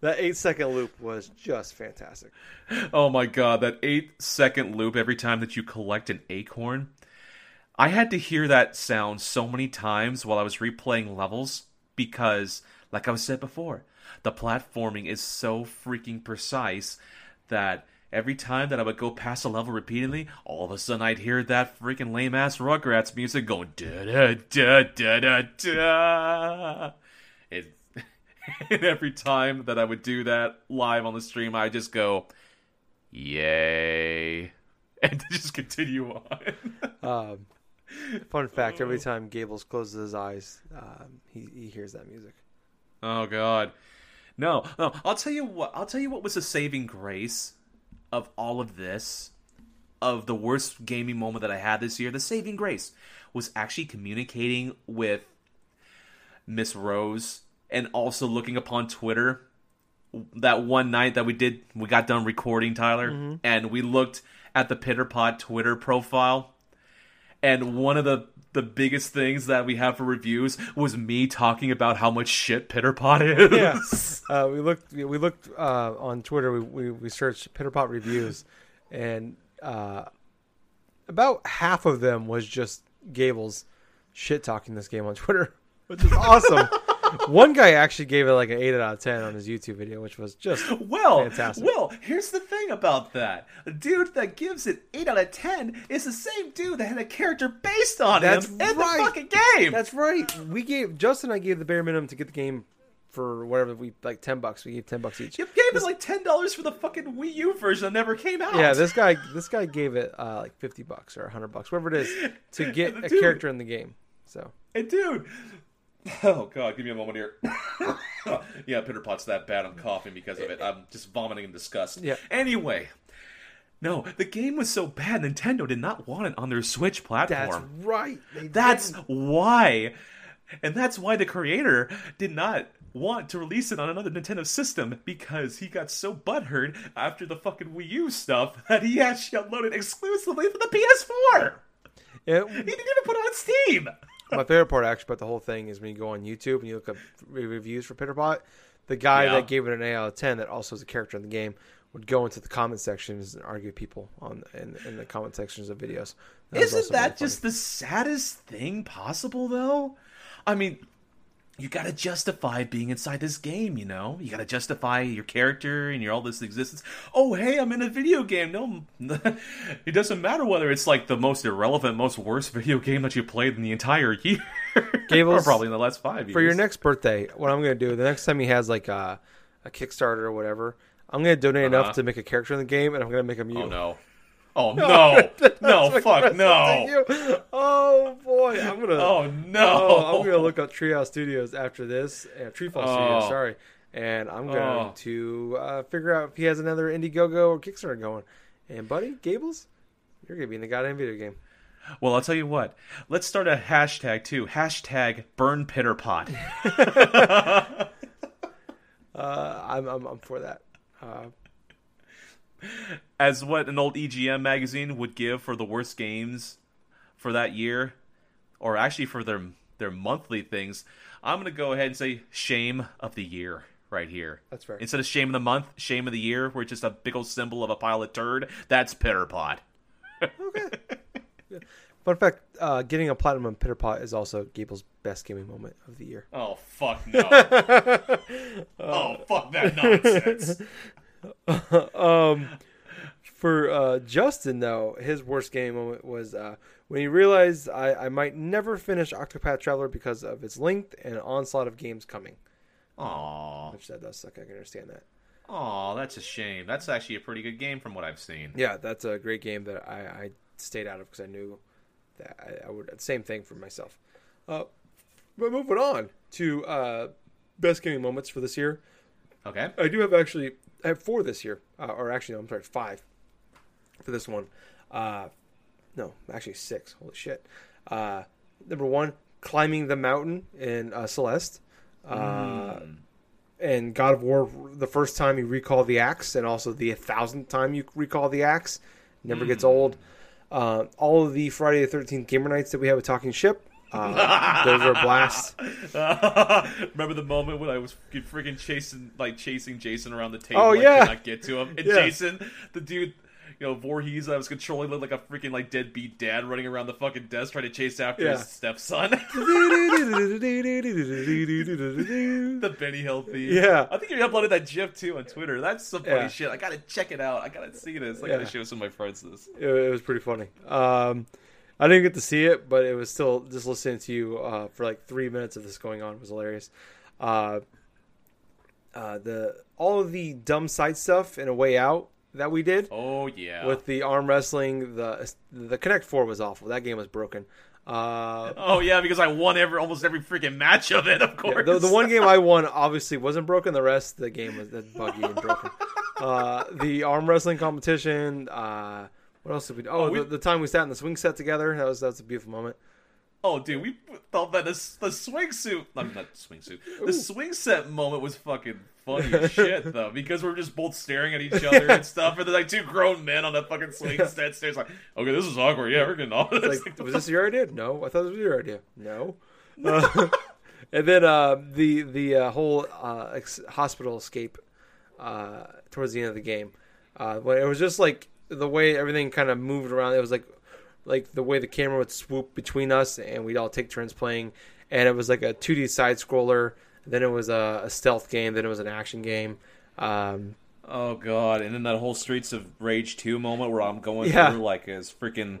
That eight second loop was just fantastic. Oh my god, that eight second loop every time that you collect an acorn. I had to hear that sound so many times while I was replaying levels because, like I was said before, the platforming is so freaking precise that every time that I would go past a level repeatedly, all of a sudden I'd hear that freaking lame ass Rugrats music going da da da da da da. And every time that I would do that live on the stream, I just go, "Yay!" and just continue on. Um, fun fact: every time Gables closes his eyes, um, he, he hears that music. oh God, no, no! I'll tell you what. I'll tell you what was the saving grace of all of this, of the worst gaming moment that I had this year. The saving grace was actually communicating with Miss Rose and also looking upon Twitter that one night that we did we got done recording Tyler and we looked at the Pitter Pot Twitter profile and one of the the biggest things that we have for reviews was me talking about how much shit Pitter Pot is. Yeah. Uh, we looked. We we looked uh, on Twitter. We, we we searched Pitterpot reviews, and uh, about half of them was just Gables shit talking this game on Twitter, which is awesome. One guy actually gave it like an eight out of ten on his YouTube video, which was just Well, Fantastic. well, here's the thing about that. The dude that gives it 8 out of 10 is the same dude that had a character based on That's him in the fucking game. That's right. We gave Justin. and I gave the bare minimum to get the game for whatever we like ten bucks. We gave ten bucks each. You gave us like $10 for the fucking Wii U version that never came out. Yeah, this guy this guy gave it uh, like fifty bucks or hundred bucks, whatever it is, to get a character in the game. So And dude, oh god, give me a moment here. yeah, Pitter Pot's that bad. I'm coughing because of it. I'm just vomiting in disgust. Yeah. Anyway, no, the game was so bad. Nintendo did not want it on their Switch platform. that's right. That's why, and that's why the creator did not want to release it on another Nintendo system because he got so butthurt after the fucking Wii U stuff that he actually uploaded exclusively for the PS4. It- He didn't even put it on Steam. My favorite part actually about the whole thing is when you go on YouTube and you look up reviews for Pitterpot. The guy Yeah. that gave it an eight out of ten, that also is a character in the game, would go into the comment sections and argue people on in, in the comment sections of videos. That Isn't that really just the saddest thing possible, though? I mean, you gotta justify being inside this game, you know? You gotta justify your character and your all this existence. Oh, hey, I'm in a video game. No, it doesn't matter whether it's like the most irrelevant, most worst video game that you played in the entire year. or probably in the last five years. for your next birthday, what I'm going to do, the next time he has like a, a Kickstarter or whatever, I'm going to donate Uh-huh. enough to make a character in the game, and I'm going to make him you. Oh, no. Oh, no. no, fuck, no. Oh boy, I'm gonna. Oh, no. Oh, I'm gonna look up Treehouse Studios after this. Uh, Treefall Oh. Studios, sorry. And I'm going Oh. to uh, figure out if he has another Indiegogo or Kickstarter going. And buddy, Gables, you're gonna be in the goddamn video game. Well, I'll tell you what. Let's start a hashtag too. Hashtag burn pitter pot. Uh, I'm, I'm I'm for that. Uh, As what an old EGM magazine would give for the worst games for that year, or actually for their their monthly things, I'm gonna go ahead and say shame of the year right here. That's fair. Instead of shame of the month, shame of the year, where it's just a big old symbol of a pile of turd. That's pitter pot. Fun fact: uh, getting a platinum on Pitterpot is also Gable's best gaming moment of the year. Oh fuck no. oh fuck that nonsense. um, for uh, Justin, though, his worst game moment was uh, when he realized I, I might never finish Octopath Traveler because of its length and onslaught of games coming. Aw. Which that does suck. I can understand that. Aw, that's a shame. That's actually a pretty good game from what I've seen. Yeah, that's a great game that I, I stayed out of because I knew that I, I would. Same thing for myself. Uh, but moving on to uh, best gaming moments for this year. Okay. I do have actually I have four this year, uh, or actually no, I'm sorry, five for this one. Uh, no, actually six. Holy shit! Uh, number one, climbing the mountain in uh, Celeste, uh, and God of War. The first time you recall the axe, and also the thousandth time you recall the axe, never gets old. Uh, all of the Friday the Thirteenth gamer nights that we have with Talking Ship, uh, those are a blast. Remember the moment when I was freaking chasing, like chasing Jason around the table? Oh, and yeah. not get to him. And Yeah. Jason, the dude, you know, Voorhees, I was controlling looked like a freaking like deadbeat dad running around the fucking desk trying to chase after Yeah. his stepson. the Benny Hill theme. Yeah. I think you uploaded that GIF too on Twitter. That's some funny Yeah. shit. I gotta check it out. I gotta see this. I gotta show some of my friends this. it, it was pretty funny. Um, I didn't get to see it, but it was still just listening to you uh, for like three minutes of this going on was hilarious. Uh, uh, the all of the dumb side stuff in a way out that we did Oh yeah. with the arm wrestling, the the Connect Four was awful. That game was broken. Uh, Oh yeah, because I won every almost every freaking match of it. Of yeah, course. the, the one game I won obviously wasn't broken. The rest of the game was buggy and broken. Uh, the arm wrestling competition. Uh, what else did we do? Oh, Oh, we- the, the time we sat in the swing set together. That was that was a beautiful moment. Oh, dude, we thought that the, the swing suit, I'm not swing suit, the swing set moment was fucking funny as shit, though, because we are just both staring at each other and stuff, and there's like two grown men on that fucking swing set stairs, like, okay, this is awkward, yeah, we're getting all this. Like, was this your idea? No, I thought this was your idea. No. Uh, and then uh, the the uh, whole uh, ex- hospital escape uh, towards the end of the game, uh, when it was just like the way everything kind of moved around. It was like like the way the camera would swoop between us, and we'd all take turns playing. And it was like a 2D side scroller. Then it was a, a stealth game. Then it was an action game. Um, Oh god! And then that whole Streets of Rage two moment where I'm going Yeah. through like is freaking,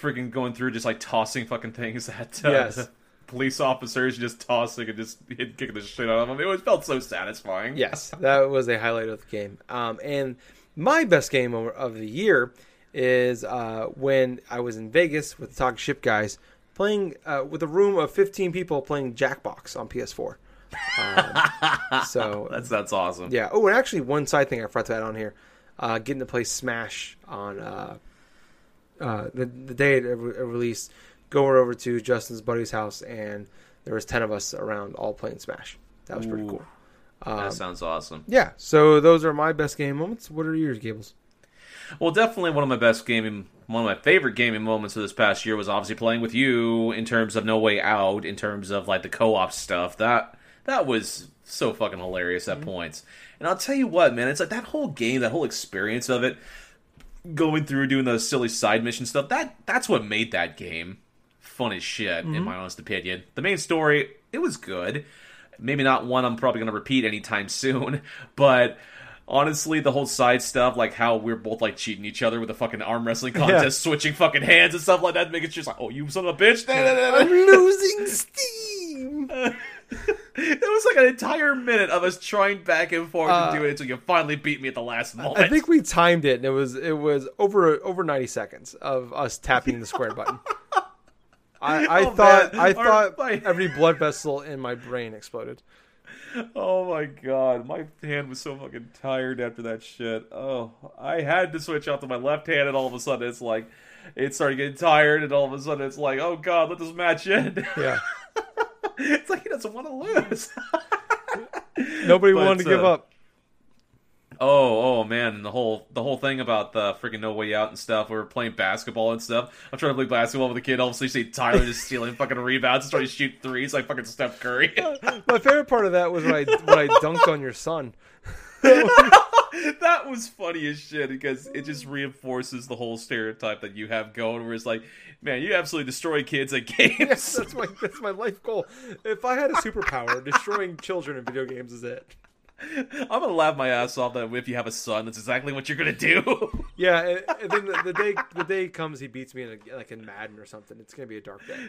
freaking going through just like tossing fucking things at uh, Yes. police officers, just tossing and just hit, kicking the shit out of them. It felt so satisfying. Yes, that was a highlight of the game. Um, and my best game of the year is uh, when I was in Vegas with the Talk Ship guys playing uh, with a room of 15 people playing Jackbox on PS4. Um, so That's that's awesome. yeah. Oh, and actually, one side thing I forgot to add on here: uh, getting to play Smash on uh, uh, the the day it, re- it released. Going over to Justin's buddy's house, and there was ten of us around, all playing Smash. That was pretty Ooh. cool. Um, that sounds awesome. yeah, so those are my best game moments. What are yours, Gables? Well, definitely one of my best gaming, one of my favorite gaming moments of this past year was obviously playing with you in terms of No Way Out, in terms of like the co-op stuff. That that was so fucking hilarious at points. And I'll tell you what, man, it's like that whole game, that whole experience of it, going through doing the silly side mission stuff. That that's what made that game fun as shit, in my honest opinion. The main story, it was good. Maybe not one I'm probably going to repeat anytime soon, but honestly, the whole side stuff, like how we're both like cheating each other with the fucking arm wrestling contest, switching fucking hands and stuff like that, making sure it's like, oh, you son of a bitch. I'm losing steam. it was like an entire minute of us trying back and forth Uh, to do it until you finally beat me at the last moment. I think we timed it, and it was it was over over 90 seconds of us tapping the square button. I, I Oh, thought man. I Our- thought my- every blood vessel in my brain exploded. Oh my god, my hand was so fucking tired after that shit. Oh, I had to switch out to my left hand, and all of a sudden it's like, it started getting tired, and all of a sudden it's like, oh god, let this match end. Yeah, it's like he doesn't want to lose. nobody But, wanted to give uh, up. Oh, oh man, and the whole the whole thing about the freaking no way out and stuff. We were playing basketball and stuff. I'm trying to play basketball with a kid. All of a sudden, you see Tyler just stealing fucking rebounds and trying to shoot threes like fucking Steph Curry. My favorite part of that was when I when I dunked on your son. that was funny as shit because it just reinforces the whole stereotype that you have going. Where it's like, man, you absolutely destroy kids at games. Yes, that's my that's my life goal. If I had a superpower, destroying children in video games is it. I'm gonna laugh my ass off that if you have a son, that's exactly what you're gonna do. Yeah, and, and then the, the day the day comes, he beats me in a, like in Madden or something. It's gonna be a dark day.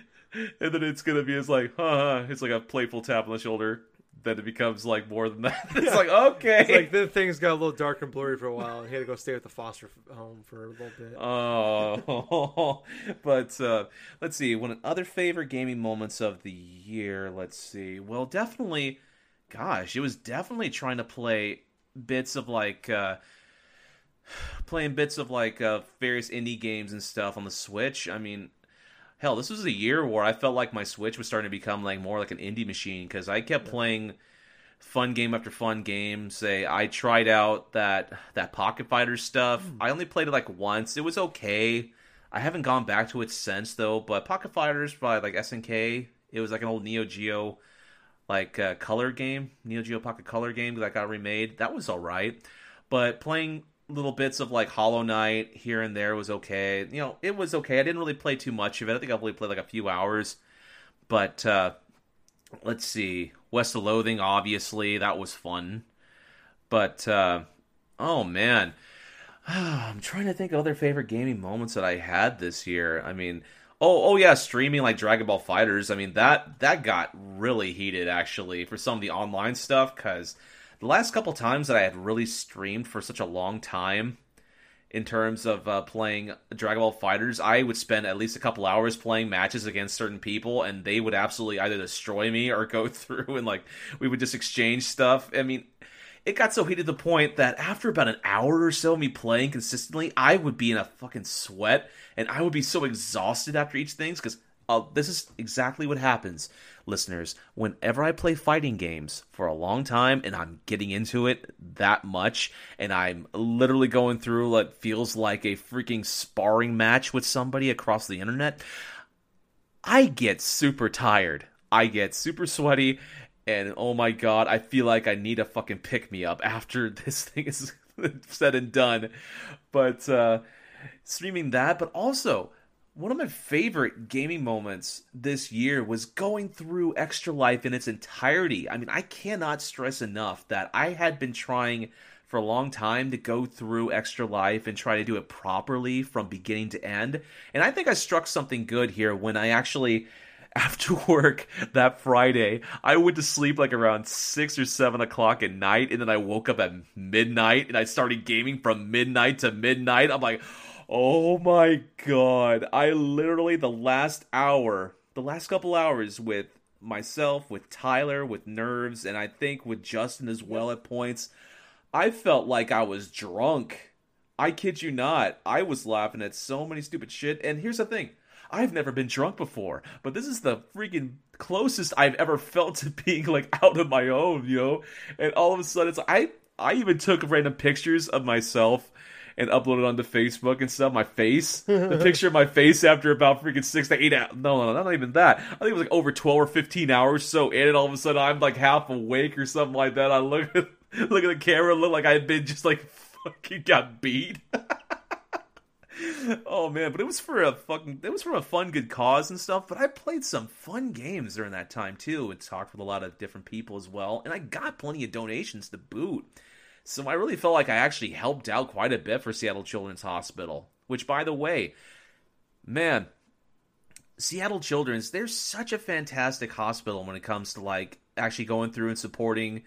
and then it's gonna be it's like, huh? It's like a playful tap on the shoulder. Then it becomes like more than that. It's like okay. It's like then things got a little dark and blurry for a while, and he had to go stay at the foster home for a little bit. Oh, but uh, let's see. One of other favorite gaming moments of the year. Let's see. Well, definitely. Gosh, it was definitely trying to play bits of like uh playing bits of like uh various indie games and stuff on the Switch. I mean, hell, this was a year where I felt like my Switch was starting to become like more like an indie machine because I kept playing fun game after fun game. Say I tried out that that Pocket Fighter stuff. I only played it like once. It was okay. I haven't gone back to it since though. But Pocket Fighters by like SNK. It was like an old Neo Geo like uh, color game, Neo Geo Pocket Color game that got remade. That was all right. But playing little bits of like Hollow Knight here and there was okay. You know, it was okay. I didn't really play too much of it. I think I only played like a few hours. But uh let's see. West of Loathing, obviously, that was fun. But uh oh man. I'm trying to think of other favorite gaming moments that I had this year. I mean, oh oh yeah, streaming like Dragon Ball FighterZ. I mean that that got really heated actually for some of the online stuff because the last couple times that I had really streamed for such a long time in terms of uh, playing Dragon Ball FighterZ, I would spend at least a couple hours playing matches against certain people, and they would absolutely either destroy me or go through and like we would just exchange stuff. I mean, it got so heated to the point that after about an hour or so of me playing consistently, I would be in a fucking sweat and I would be so exhausted after each things because uh, this is exactly what happens, listeners. Whenever I play fighting games for a long time and I'm getting into it that much, and I'm literally going through what feels like a freaking sparring match with somebody across the internet, I get super tired. I get super sweaty, and oh my god, I feel like I need a fucking pick me up after this thing is said and done. But uh, streaming that, but also one of my favorite gaming moments this year was going through Extra Life in its entirety. I mean, I cannot stress enough that I had been trying for a long time to go through Extra Life and try to do it properly from beginning to end. And I think I struck something good here when I actually after work that Friday, I went to sleep like around six or seven o'clock at night, and then I woke up at midnight and I started gaming from midnight to midnight. I'm like, oh my god. I literally, the last hour, the last couple hours with myself, with Tyler, with Nerves, and I think with Justin as well at points, I felt like I was drunk. I kid you not. I was laughing at so many stupid shit. And here's the thing I've never been drunk before, but this is the freaking closest I've ever felt to being like out of my own, you know. And all of a sudden, it's I I even took random pictures of myself and uploaded onto Facebook and stuff. My face, the picture of my face after about freaking six to eight. No, no, no, not even that. I think it was like over twelve or fifteen hours. So in it, all of a sudden, I'm like half awake or something like that. I look at look at the camera, look like I had been just like fucking got beat. Oh man, but it was for a fucking it was for a fun good cause and stuff, but I played some fun games during that time too and talked with a lot of different people as well, and I got plenty of donations to boot. So I really felt like I actually helped out quite a bit for Seattle Children's Hospital, which by the way, man, Seattle Children's, they're such a fantastic hospital when it comes to like actually going through and supporting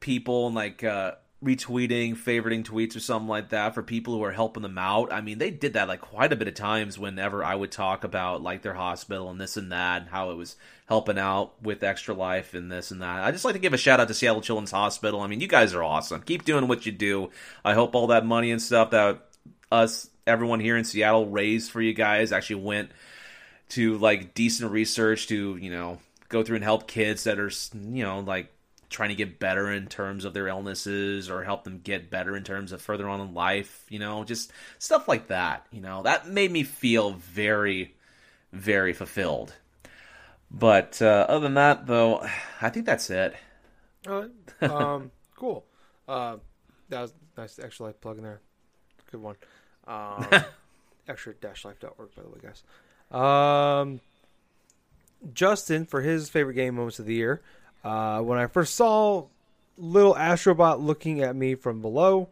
people and like uh retweeting, favoriting tweets or something like that for people who are helping them out. I mean, they did that like quite a bit of times whenever I would talk about like their hospital and this and that, and how it was helping out with Extra Life and this and that. I just like to give a shout out to Seattle Children's Hospital. I mean, you guys are awesome. Keep doing what you do. I hope all that money and stuff that us, everyone here in Seattle raised for you guys actually went to like decent research to, you know, go through and help kids that are, you know, like trying to get better in terms of their illnesses or help them get better in terms of further on in life, you know, just stuff like that, you know. That made me feel very very fulfilled. But uh, other than that though, I think that's it. Right. Um, cool. Uh, that was nice extra life plug in there. Good one. Um, extra-life.org, by the way, guys. Um, Justin, for his favorite game moments of the year, uh, when I first saw little Astrobot looking at me from below,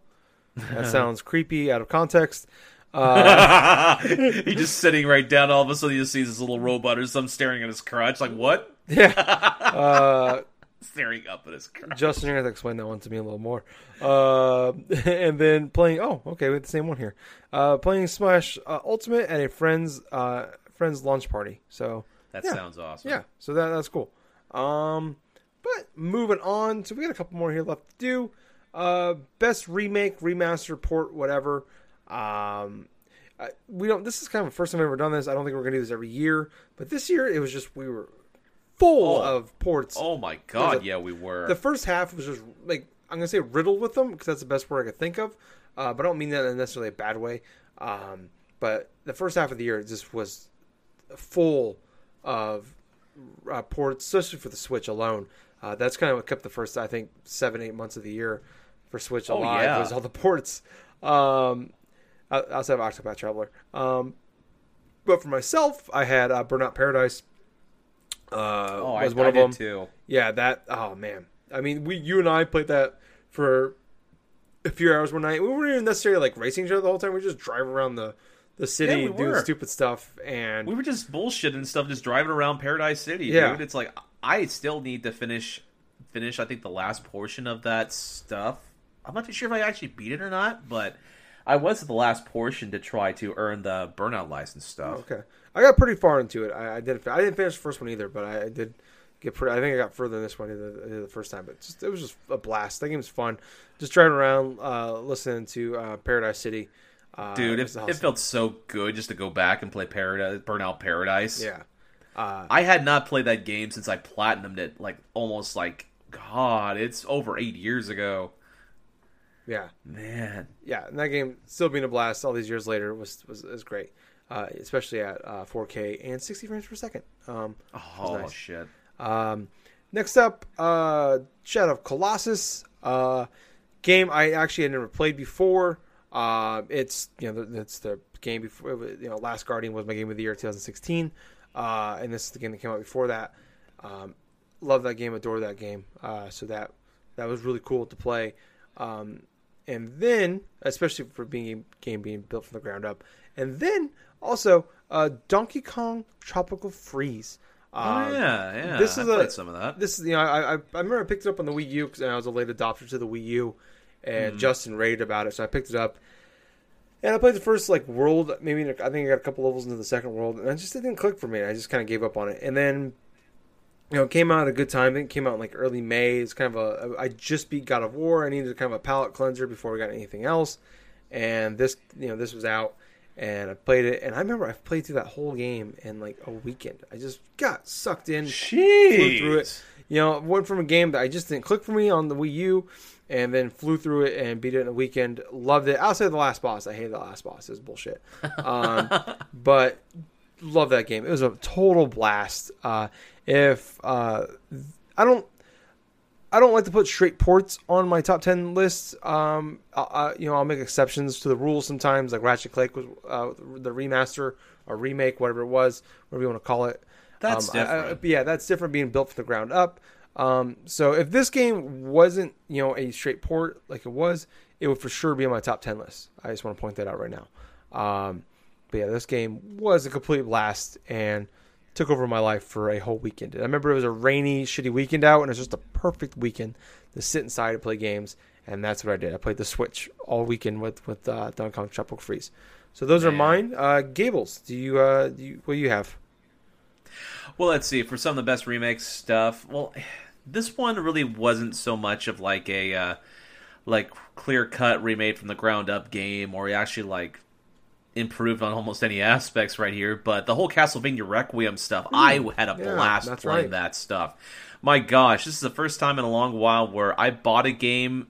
that sounds creepy out of context. Uh, He's just sitting right down. All of a sudden, you see this little robot or something staring at his crotch. Like what? yeah. Uh, staring up at his crotch. Justin, you're gonna have to explain that one to me a little more. Uh, and then playing. Oh, okay, we have the same one here. Uh, playing Smash uh, Ultimate at a friend's uh, friend's launch party. So That Yeah. sounds awesome. yeah, so that that's cool. Um, but moving on. So we got a couple more here left to do. Uh, best remake, remaster, port, whatever. Um, I, we don't. This is kind of the first time I've ever done this. I don't think we're gonna do this every year, but this year it was just we were full Oh. of ports. Oh my god, a- yeah, we were. The first half was just like I'm gonna say riddled with them because that's the best word I could think of. Uh, but I don't mean that in necessarily a bad way. Um, but the first half of the year just was full of uh, ports, especially for the Switch alone. Uh, that's kind of what kept the first, I think, seven eight months of the year for Switch Oh, alive yeah. was all the ports. Um, outside of Octopath Traveler. Um, but for myself, I had uh, Burnout Paradise. Uh, oh, I, was one I of did them. too. Yeah, that. Oh man, I mean, we, you and I played that for a few hours one night. We weren't even necessarily like racing each other the whole time. We just drive around the the city Yeah, we doing stupid stuff, and We were just bullshitting and stuff, just driving around Paradise City, Yeah. dude. It's like I still need to finish finish. I think the last portion of that stuff. I'm not too sure if I actually beat it or not, but I was at the last portion to try to earn the burnout license stuff. okay, I got pretty far into it. I, I didn't. I didn't finish the first one either, but I, I did get pretty. I think I got further than this one the, the first time. But just, it was just a blast. That game was fun. Just driving around, uh, listening to uh, Paradise City. Uh, Dude, it, it awesome. felt so good just to go back and play Paradise, Burnout Paradise. yeah. Uh, I had not played that game since I platinumed it, like almost like God, it's over eight years ago. yeah. Man, yeah, and that game still being a blast all these years later was was, was great, uh, especially at uh, 4K and 60 frames per second. Um, oh nice. shit. um, next up, uh, Shadow of Colossus, uh, game I actually had never played before. Uh, it's you know it's the game before you know Last Guardian was my game of the year 2016, uh, and this is the game that came out before that. Um, love that game, adore that game. Uh, so that that was really cool to play. Um, and then, especially for being a game being built from the ground up, and then also uh, Donkey Kong Tropical Freeze. Oh Um, yeah, yeah. this I is a- some of that. This is you know I, I I remember I picked it up on the Wii U because I was a late adopter to the Wii U, and Justin raved about it, so I picked it up. And I played the first like world, maybe I think I got a couple levels into the second world, and I just it didn't click for me. I just kind of gave up on it. And then, you know, it came out at a good time. I think it came out in like early May. It's kind of a I just beat God of War. I needed kind of a palate cleanser before we got anything else. And this, you know, this was out, and I played it. And I remember I played through that whole game in like a weekend. I just got sucked in flew through it. You know, went from a game that I just didn't click for me on the Wii U, and then flew through it and beat it in a weekend. Loved it. Outside of the last boss, I hated the last boss. It was bullshit. Um, but love that game. It was a total blast. Uh, if uh, I don't. I don't like to put straight ports on my top ten lists. Um, I, I, you know, I'll make exceptions to the rules sometimes. Like Ratchet Clank was uh, the remaster or remake, whatever it was, whatever you want to call it. That's Um, I- I- different. yeah, that's different being built from the ground up. Um, so if this game wasn't, you know, a straight port like it was, it would for sure be on my top ten list. I just want to point that out right now. Um, but yeah, this game was a complete blast and took over my life for a whole weekend. And I remember it was a rainy, shitty weekend out, and it was just a perfect weekend to sit inside and play games. And that's what I did. I played the Switch all weekend with with uh, Donkey Kong Tropical Freeze. So those are mine. Uh, Gables, do you uh, do you, what do you have? Well, let's see. For some of the best remakes stuff, well, this one really wasn't so much of like a uh, like clear cut remade from the ground up game, or actually like improved on almost any aspects right here. But the whole Castlevania Requiem stuff, I had a yeah, blast playing right. that stuff. My gosh, this is the first time in a long while where I bought a game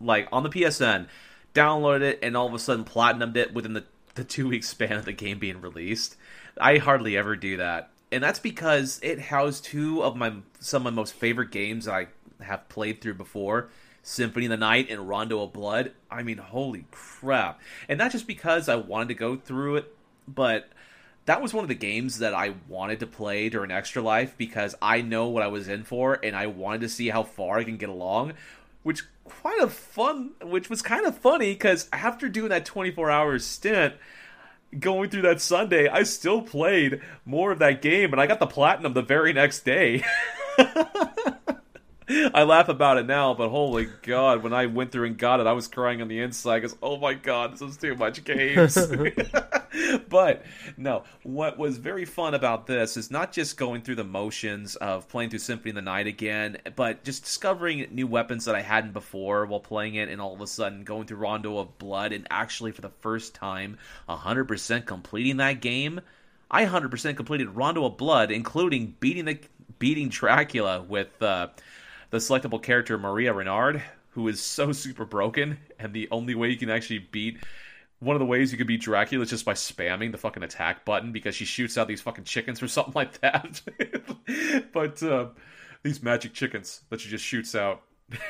like on the PSN, downloaded it, and all of a sudden platinumed it within the, the two week span of the game being released. I hardly ever do that, and that's because it housed two of my some of my most favorite games I have played through before. Symphony of the Night and Rondo of Blood. I mean, holy crap. And not just because I wanted to go through it, but that was one of the games that I wanted to play during Extra Life because I know what I was in for and I wanted to see how far I can get along, which quite a fun, which was kind of funny because after doing that 24 hours stint, going through that Sunday, I still played more of that game and I got the platinum the very next day. I laugh about it now, but holy god, when I went through and got it, I was crying on the inside because, oh my god, this is too much games. but no, what was very fun about this is not just going through the motions of playing through Symphony of the Night again, but just discovering new weapons that I hadn't before while playing it, and all of a sudden going through Rondo of Blood, and actually for the first time, 100% completing that game. I 100% completed Rondo of Blood, including beating the beating Dracula with uh, the selectable character Maria Renard, who is so super broken, and the only way you can actually beat one of the ways you could beat Dracula is just by spamming the fucking attack button because she shoots out these fucking chickens or something like that. but uh, these magic chickens that she just shoots out.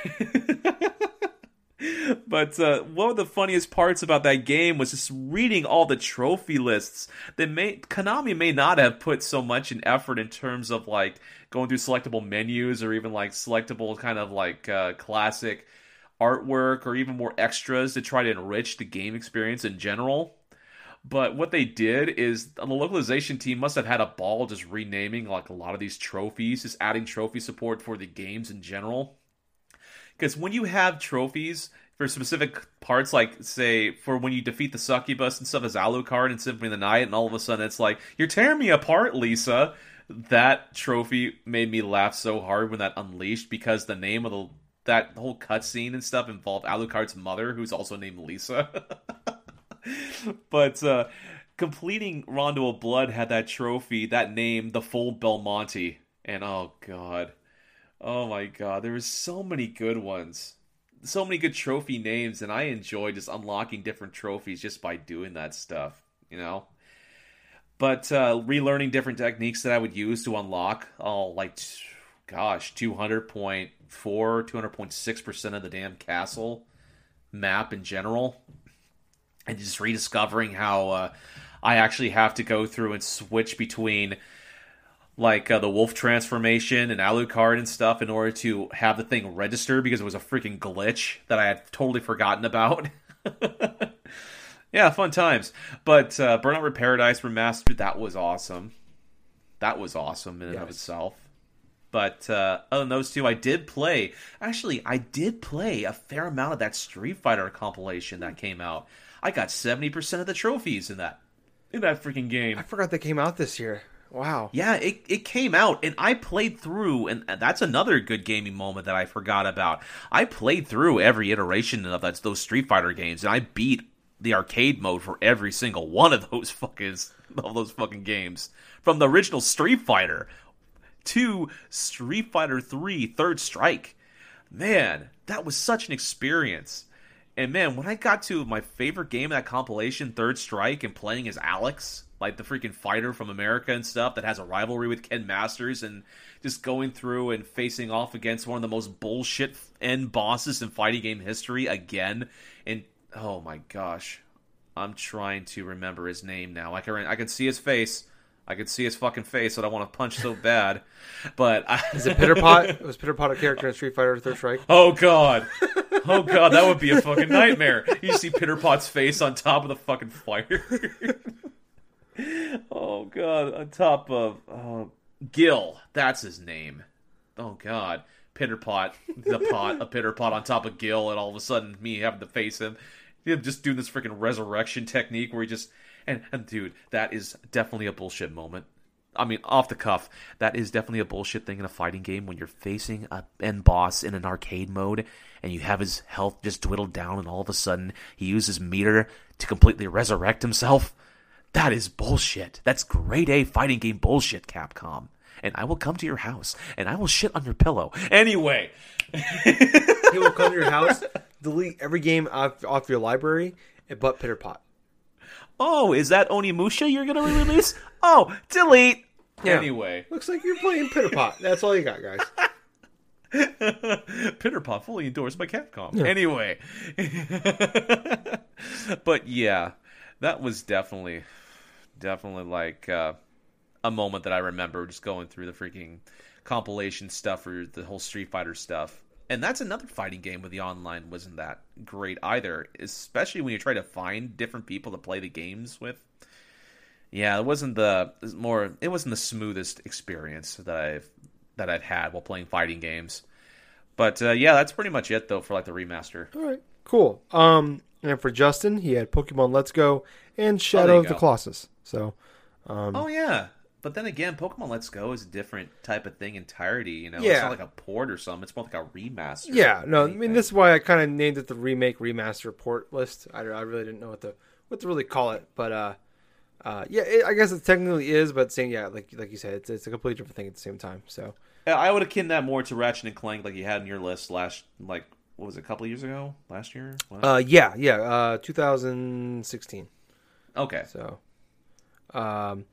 but uh, one of the funniest parts about that game was just reading all the trophy lists. That may Konami may not have put so much in effort in terms of like going through selectable menus or even like selectable kind of like uh, classic artwork or even more extras to try to enrich the game experience in general. But what they did is the localization team must have had a ball just renaming like a lot of these trophies, just adding trophy support for the games in general. Because when you have trophies for specific parts, like say for when you defeat the succubus and stuff as Alucard in Symphony of the Night, and all of a sudden it's like you're tearing me apart, Lisa. That trophy made me laugh so hard when that unleashed because the name of the that whole cutscene and stuff involved Alucard's mother, who's also named Lisa. but uh, completing Rondo of Blood had that trophy, that name, the full Belmont, and oh god, oh my god, there was so many good ones, so many good trophy names, and I enjoy just unlocking different trophies just by doing that stuff, you know. But uh, relearning different techniques that I would use to unlock, oh, like, gosh, two hundred point four, two hundred point six percent of the damn castle map in general, and just rediscovering how uh, I actually have to go through and switch between like uh, the wolf transformation and Alucard and stuff in order to have the thing register because it was a freaking glitch that I had totally forgotten about. yeah, fun times. But uh, Burnout Paradise remastered that was awesome. That was awesome in and of itself. But uh, other than those two, I did play. Actually, I did play a fair amount of that Street Fighter compilation that came out. I got seventy percent of the trophies in that in that freaking game. I forgot that came out this year. Wow. Yeah, it, it came out and I played through, and that's another good gaming moment that I forgot about. I played through every iteration of that, those Street Fighter games, and I beat the arcade mode for every single one of those fucking of those fucking games from the original Street Fighter to Street Fighter 3 Third Strike. Man, that was such an experience. And man, when I got to my favorite game of that compilation, Third Strike, and playing as Alex, like the freaking fighter from America and stuff that has a rivalry with Ken Masters, and just going through and facing off against one of the most bullshit end bosses in fighting game history again. And oh my gosh, I'm trying to remember his name now. I can I can see his face. I can see his fucking face that I want to punch so bad. But I, Is it Pitterpot? was Pitterpot a character in Street Fighter Third Strike? Oh god. Oh god, that would be a fucking nightmare. You see Pitterpot's face on top of the fucking fire. oh god, on top of oh, Gil, that's his name. Oh god. Pitterpot, the pot, a Pitterpot on top of Gil, and all of a sudden me having to face him. Him just doing this freaking resurrection technique where he just and, and dude, that is definitely a bullshit moment. I mean, off the cuff, that is definitely a bullshit thing in a fighting game when you're facing a end boss in an arcade mode and you have his health just dwindled down and all of a sudden he uses meter to completely resurrect himself. That is bullshit. That's grade A fighting game bullshit, Capcom. And I will come to your house and I will shit on your pillow. Anyway, He will come to your house, delete every game off, off your library, but Pitterpot. Oh, is that Onimusha you're going to re-release? oh, delete. Yeah. Anyway. Looks like you're playing Pitterpot. That's all you got, guys. Pitterpot fully endorsed by Capcom. Anyway, but yeah, that was definitely, definitely like uh, a moment that I remember just going through the freaking compilation stuff or the whole Street Fighter stuff. And that's another fighting game where the online wasn't that great either, especially when you try to find different people to play the games with. Yeah, it wasn't the it was more. It wasn't the smoothest experience that I've that I've had while playing fighting games. But uh, yeah, that's pretty much it though for like the remaster. All right, cool. Um, And for Justin, he had Pokemon Let's Go and Shadow you of the go. Colossus. So, um, Oh yeah, but then again, Pokemon Let's Go is a different type of thing entirety. You know, it's not like a port or something. It's more like a remaster. yeah, no, I mean this is why I kind of named it the remake remaster port list. I, I really didn't know what to what to really call it, but uh, uh, yeah, it, I guess it technically is, but saying yeah, like like you said, it's it's a completely different thing at the same time. So Yeah, I would akin that more to Ratchet and Clank, like you had in your list last, like what was it, a couple of years ago, last year? What? uh, yeah, yeah, uh, 2016. okay, So, um,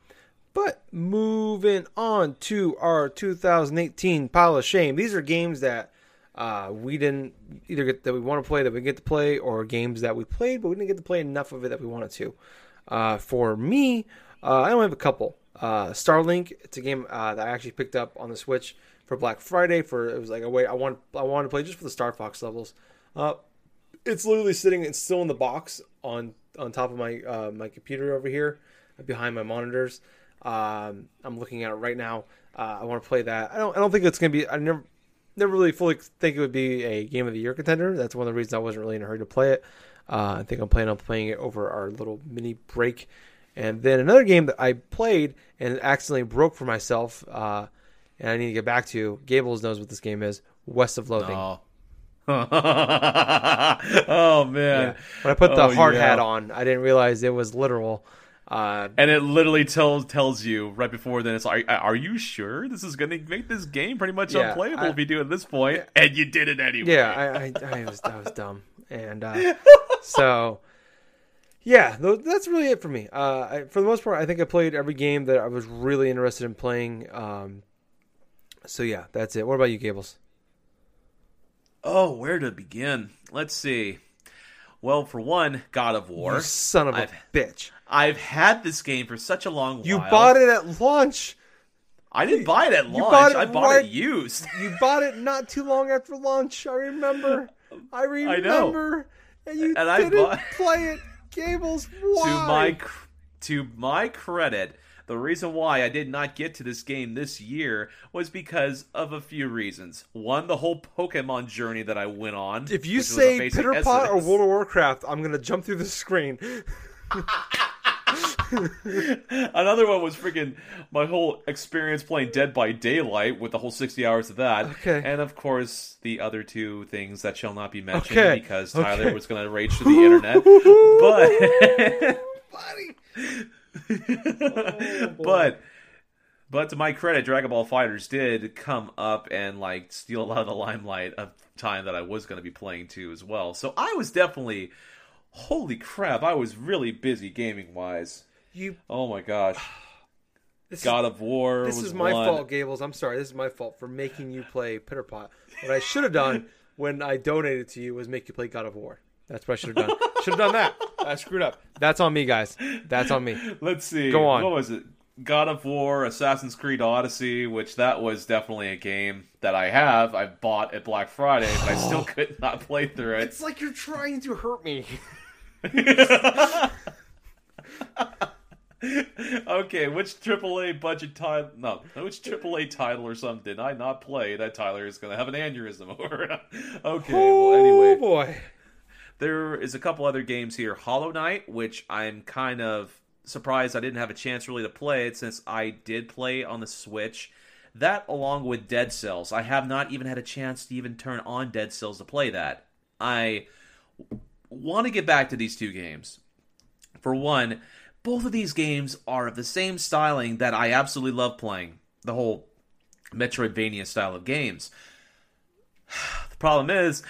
but moving on to our 2018 pile of shame. These are games that uh, we didn't either get that we want to play that we get to play, or games that we played but we didn't get to play enough of it that we wanted to. Uh, for me, uh, I only have a couple. Uh, Starlink. It's a game uh, that I actually picked up on the Switch for Black Friday. For it was like a wait, I want I wanted to play just for the Star Fox levels. Uh, it's literally sitting. It's still in the box on on top of my my computer over here, behind my monitors. Um, I'm looking at it right now. Uh, I want to play that. I don't. I don't think it's gonna be. I never never really fully think it would be a game of the year contender. That's one of the reasons I wasn't really in a hurry to play it. Uh, I think I'm planning on playing it over our little mini break. And then another game that I played and accidentally broke for myself, uh, and I need to get back to. Gables knows what this game is. West of Loathing. oh, oh man, Yeah. When I put the Oh, hard yeah. hat on, I didn't realize it was literal. Uh, and it literally tells tells you right before then. It's like, are you sure this is going to make this game pretty much Yeah, unplayable I- if you do it at this point? And you did it anyway. yeah, I, I, I was I was dumb, and uh, so yeah, tho- that's really it for me. Uh, I, for the most part, I think I played every game that I was really interested in playing. Um, so yeah, that's it. What about you, Gables? Oh, where to begin? Let's see. Well, for one, God of War. You son of a I've- bitch! I've had this game for such a long You while. You bought it at launch. I didn't buy it at launch. bought it I bought right- it used. You bought it not too long after launch. I remember. I remember. And you And I didn't bought- play it, Gables. Why? to my to my credit, the reason why I did not get to this game this year was because of a few reasons. One, the whole Pokemon journey that I went on. If you which was a say Pitter Pot or World of Warcraft, I'm gonna jump through the screen. Another one was freaking my whole experience playing Dead by Daylight with the whole 60 hours of that. Okay. And of course, the other two things that shall not be mentioned Okay. because Tyler Okay. was going to rage to the internet. But. Buddy. but but to my credit, Dragon Ball FighterZ did come up and like steal a lot of the limelight of time that I was going to be playing too as well. So I was definitely, holy crap, I was really busy gaming wise. You. Oh my gosh, This God is, of War. this is my one. fault, Gables. I'm sorry. This is my fault for making you play Pitter Pot. What I should have done when I donated to you was make you play God of War. That's what I should have done. should have done that. I screwed up. That's on me, guys. That's on me. Let's see. Go on. What was it? God of War, Assassin's Creed Odyssey, which that was definitely a game that I have. I bought at Black Friday, but I still could not play through it. It's like you're trying to hurt me. okay, which AAA budget title? No, which AAA title or something did I not play that Tyler is going to have an aneurysm over? okay, well, Oh anyway, boy. there is a couple other games here. Hollow Knight, which I'm kind of surprised I didn't have a chance really to play it since I did play on the Switch. That, along with Dead Cells, I have not even had a chance to even turn on Dead Cells to play that. I want to get back to these two games. For one, both of these games are of the same styling that I absolutely love playing. The whole Metroidvania style of games. The problem is,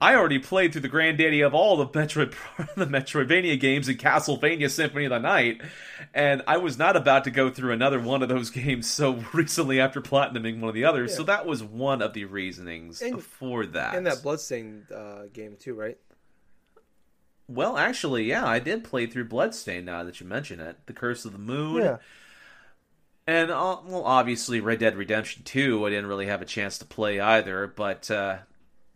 I already played through the granddaddy of all the Metroid the Metroidvania games in Castlevania Symphony of the Night, and I was not about to go through another one of those games so recently after platinuming one of the others. So that was one of the reasonings And- for that. And that Bloodstained uh, game too, right? Well, actually, yeah, I did play through Bloodstain. Now that you mention it, The Curse of the Moon. Yeah. And uh, well, obviously, Red Dead Redemption Two, I didn't really have a chance to play either. But uh,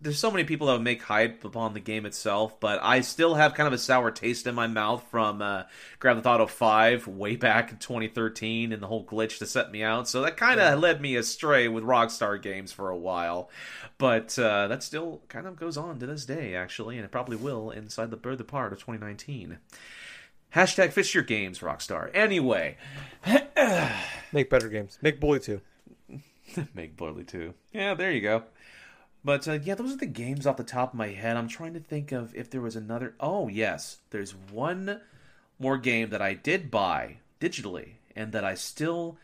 there's so many people that would make hype upon the game itself, but I still have kind of a sour taste in my mouth from uh, Grand Theft Auto 5 way back in 2013 and the whole glitch to set me out. So that kind of yeah. led me astray with Rockstar games for a while. But uh, that still kind of goes on to this day, actually, and it probably will inside the further part of 2019. Hashtag fix your games, Rockstar. Anyway. Make better games. Make Bully 2. Make Bully 2. Yeah, there you go. But uh, yeah, those are the games off the top of my head. I'm trying to think of if there was another. Oh yes, there's one more game that I did buy digitally and that I still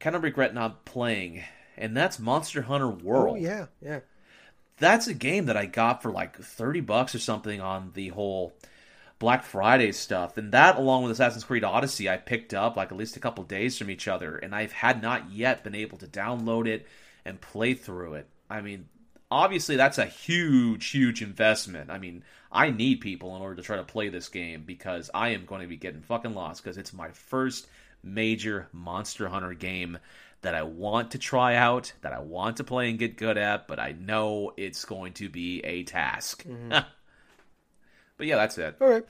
kind of regret not playing, and that's Monster Hunter World. Oh yeah, yeah. That's a game that I got for like thirty bucks or something on the whole Black Friday stuff, and that along with Assassin's Creed Odyssey, I picked up like at least a couple days from each other, and I've had not yet been able to download it and play through it. I mean, obviously that's a huge, huge investment. I mean, I need people in order to try to play this game because I am going to be getting fucking lost because it's my first major Monster Hunter game that I want to try out, that I want to play and get good at, but I know it's going to be a task. Mm-hmm. but yeah, that's it. All right.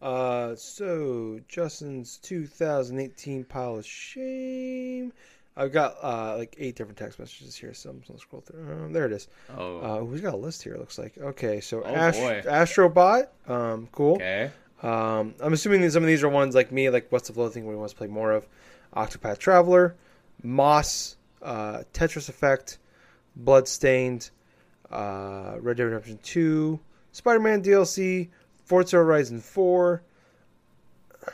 Uh, so Justin's 2018 pile of shame. I've got uh, like eight different text messages here, so I'm just gonna scroll through. Um, there it is. Oh, uh, who's got a list here? It looks like okay. So oh, Ash- Astrobot, um, cool. Okay. Um, I'm assuming that some of these are ones like me, like what's the flow thing we want to play more of. Octopath Traveler, Moss, uh, Tetris Effect, Bloodstained, uh, Red Dead Redemption 2, Spider-Man DLC, Forza Horizon 4,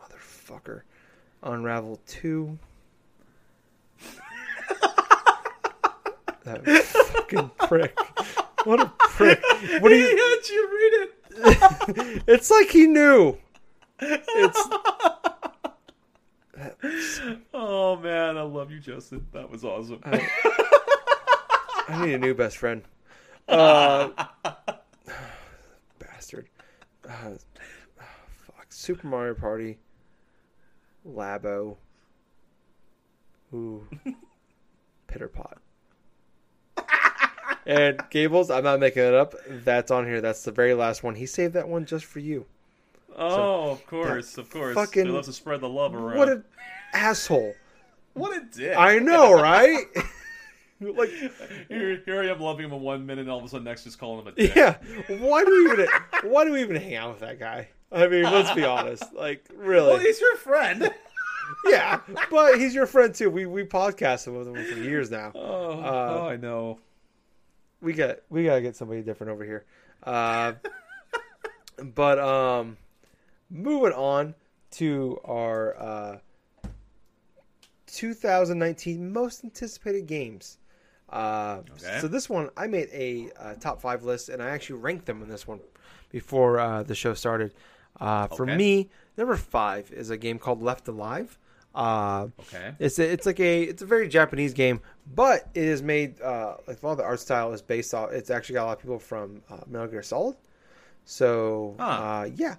motherfucker, Unravel 2. That fucking prick. What a prick. What do you? How'd you read it? it's like he knew. It's. oh man, I love you, Justin. That was awesome. I, I need a new best friend. Uh, bastard. Uh, oh, fuck. Super Mario Party. Labo. Ooh. Pitter pot. And Gables, I'm not making it up. That's on here. That's the very last one. He saved that one just for you. Oh, so, of course, of course. Fucking, he loves to spread the love around. What an asshole! What a dick! I know, right? like here, here I am loving him in one minute, and all of a sudden next just calling him a dick. Yeah. Why do we even? why do we even hang out with that guy? I mean, let's be honest. Like, really? Well, he's your friend. yeah, but he's your friend too. We we podcasted with him for years now. Oh, uh, oh I know we got we gotta get somebody different over here. Uh, but um, moving on to our uh, 2019 most anticipated games. Uh, okay. So this one, I made a, a, top five list, and I actually ranked them in this one before uh, the show started. Uh, for okay. me, number five is a game called Left Alive. Uh, okay. It's a, it's like a it's a very Japanese game, but it is made uh, like all the art style is based off. It's actually got a lot of people from uh, Metal Gear Solid. So huh. uh, yeah,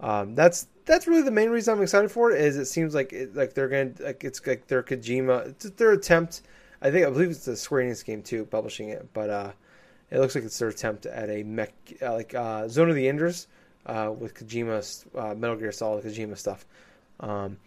um, that's that's really the main reason I'm excited for it. Is it seems like it, like they're going to like it's like their Kojima, it's their attempt. I think I believe it's the Square Enix game too, publishing it, but uh, it looks like it's their attempt at a mech uh, like uh, Zone of the Enders uh, with Kojima's uh, Metal Gear Solid Kojima stuff. Um,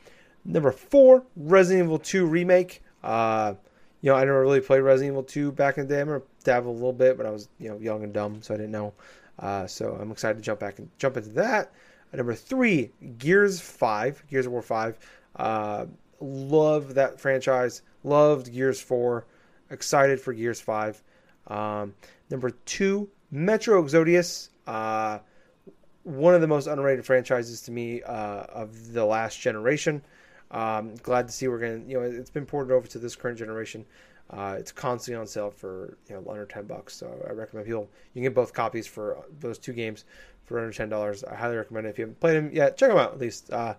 Number four, Resident Evil 2 remake. Uh, you know, I never really played Resident Evil 2 back in the day. I remember dabbled a little bit, but I was you know young and dumb, so I didn't know. Uh, so I'm excited to jump back and jump into that. Uh, number three, Gears 5, Gears of War 5. Uh, love that franchise. Loved Gears 4. Excited for Gears 5. Um, number two, Metro Exodus. Uh, one of the most underrated franchises to me uh, of the last generation. Um, glad to see we're going to, you know, it's been ported over to this current generation. Uh, it's constantly on sale for you know under ten bucks. So I recommend people you can get both copies for those two games for under ten dollars. I highly recommend it. If you haven't played them yet, check them out at least. Uh,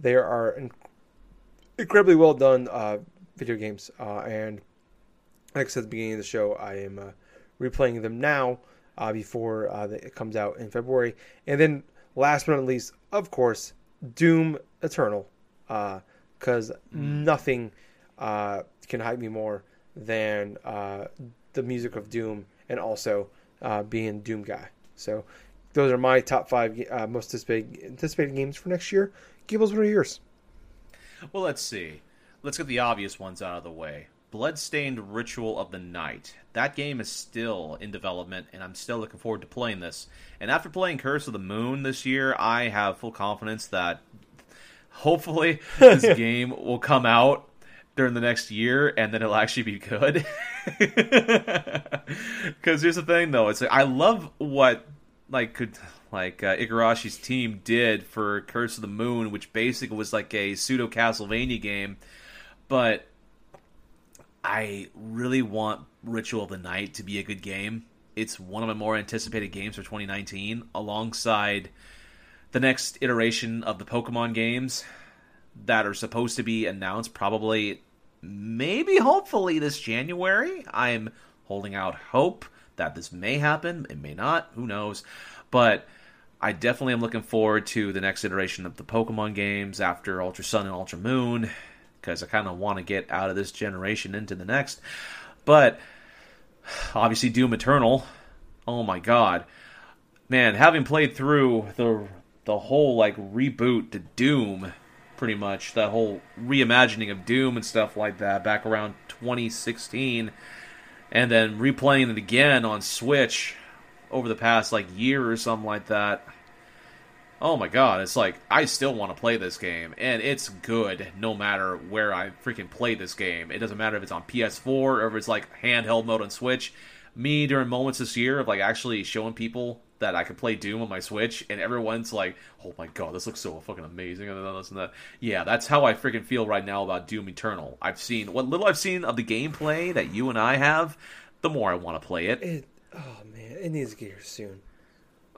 they are inc- incredibly well done uh, video games, uh, and like I said at the beginning of the show, I am uh, replaying them now uh, before it comes out in February. And then last but not least, of course, Doom Eternal because uh, mm. nothing uh, can hype me more than uh, the music of Doom and also uh, being Doom guy. So those are my top five uh, most anticipated, anticipated games for next year. Gables, what are yours? Well, let's see. Let's get the obvious ones out of the way. Bloodstained Ritual of the Night. That game is still in development, and I'm still looking forward to playing this. And after playing Curse of the Moon this year, I have full confidence that hopefully this game will come out during the next year and then it'll actually be good. Because here's the thing, though, it's like, I love what like could like uh, Igarashi's team did for Curse of the Moon, which basically was like a pseudo Castlevania game, but I really want Ritual of the Night to be a good game. It's one of my more anticipated games for 2019, alongside the next iteration of the Pokemon games that are supposed to be announced probably, maybe, hopefully this January. I'm holding out hope that this may happen. It may not. Who knows? But I definitely am looking forward to the next iteration of the Pokemon games after Ultra Sun and Ultra Moon because I kind of want to get out of this generation into the next. But obviously, Doom Eternal. Oh my god, man! Having played through the the whole like reboot to Doom, pretty much that whole reimagining of Doom and stuff like that back around 2016, and then replaying it again on Switch over the past like year or something like that. Oh my god, it's like I still want to play this game, and it's good no matter where I freaking play this game. It doesn't matter if it's on PS4 or if it's like handheld mode on Switch. Me during moments this year of like actually showing people that I could play Doom on my Switch, and everyone's like, "Oh my god, this looks so fucking amazing!" and this and that. Yeah, that's how I freaking feel right now about Doom Eternal. I've seen what little I've seen of the gameplay that you and I have. The more I want to play it. it. Oh man, it needs to get here soon.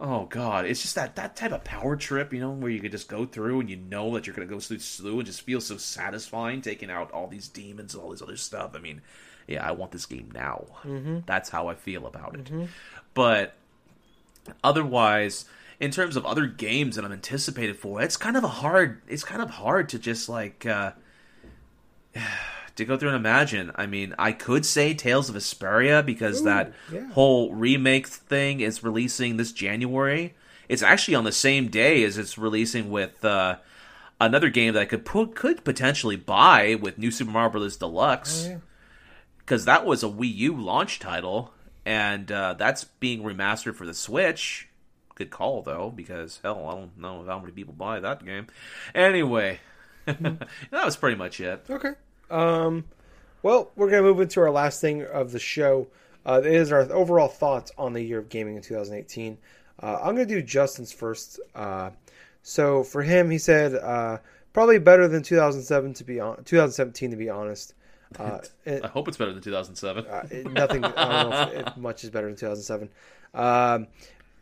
Oh god, it's just that that type of power trip, you know, where you could just go through and you know that you're gonna go through slew and just feel so satisfying taking out all these demons and all this other stuff. I mean, yeah, I want this game now. Mm-hmm. That's how I feel about it. But otherwise, in terms of other games that I'm anticipated for, it's kind of a hard. It's kind of hard to just like. uh to go through and imagine. I mean, I could say Tales of Vesperia because Ooh, that yeah. whole remake thing is releasing this January. It's actually on the same day as it's releasing with uh, another game that I could put, could potentially buy with New Super Mario Bros. Deluxe Oh, yeah. because that was a Wii U launch title, and uh, that's being remastered for the Switch. Good call though, because hell, I don't know how many people buy that game. Anyway, that was pretty much it. Okay. Um, well, we're gonna move into our last thing of the show. Uh, it is our overall thoughts on the year of gaming in 2018. Uh, I'm gonna do Justin's first. Uh, so for him, he said uh, probably better than 2007 to be on 2017 to be honest. Uh, it- I hope it's better than 2007. uh, it- nothing. I don't know if, if much is better than 2007. Um,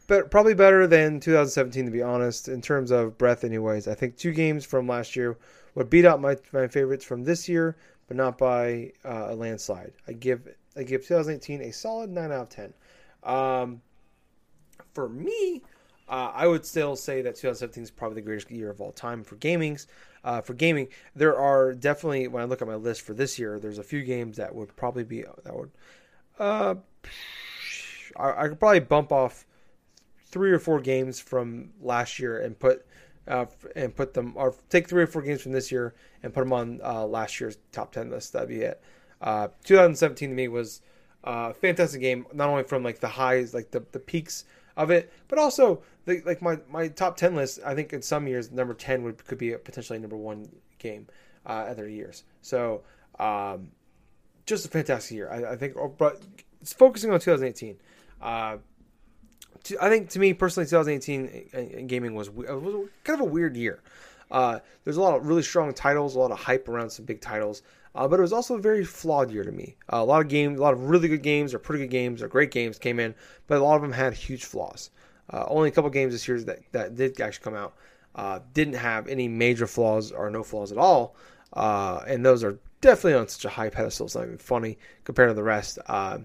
but probably better than 2017 to be honest. In terms of breadth, anyways, I think two games from last year would beat out my my favorites from this year, but not by uh, a landslide. I give I give 2018 a solid nine out of ten. Um, for me, uh, I would still say that 2017 is probably the greatest year of all time for gaming's. Uh, for gaming, there are definitely when I look at my list for this year, there's a few games that would probably be that would. Uh, I, I could probably bump off three or four games from last year and put uh, and put them or take three or four games from this year and put them on uh, last year's top ten list. That'd be it. Uh, 2017 to me was uh, a fantastic game, not only from like the highs, like the, the peaks of it, but also the, like my, my top 10 list. I think in some years number 10 would could be a potentially number one game uh, other years. So um, just a fantastic year. I, I think, oh, but it's focusing on 2018. Uh, to- I think to me personally, 2018 in- in gaming was, we- was kind of a weird year. Uh, there's a lot of really strong titles, a lot of hype around some big titles, uh, but it was also a very flawed year to me. Uh, a lot of games, a lot of really good games, or pretty good games, or great games came in, but a lot of them had huge flaws. Uh, only a couple games this year that, that did actually come out uh, didn't have any major flaws or no flaws at all, uh, and those are definitely on such a high pedestal. It's not even funny compared to the rest. Uh,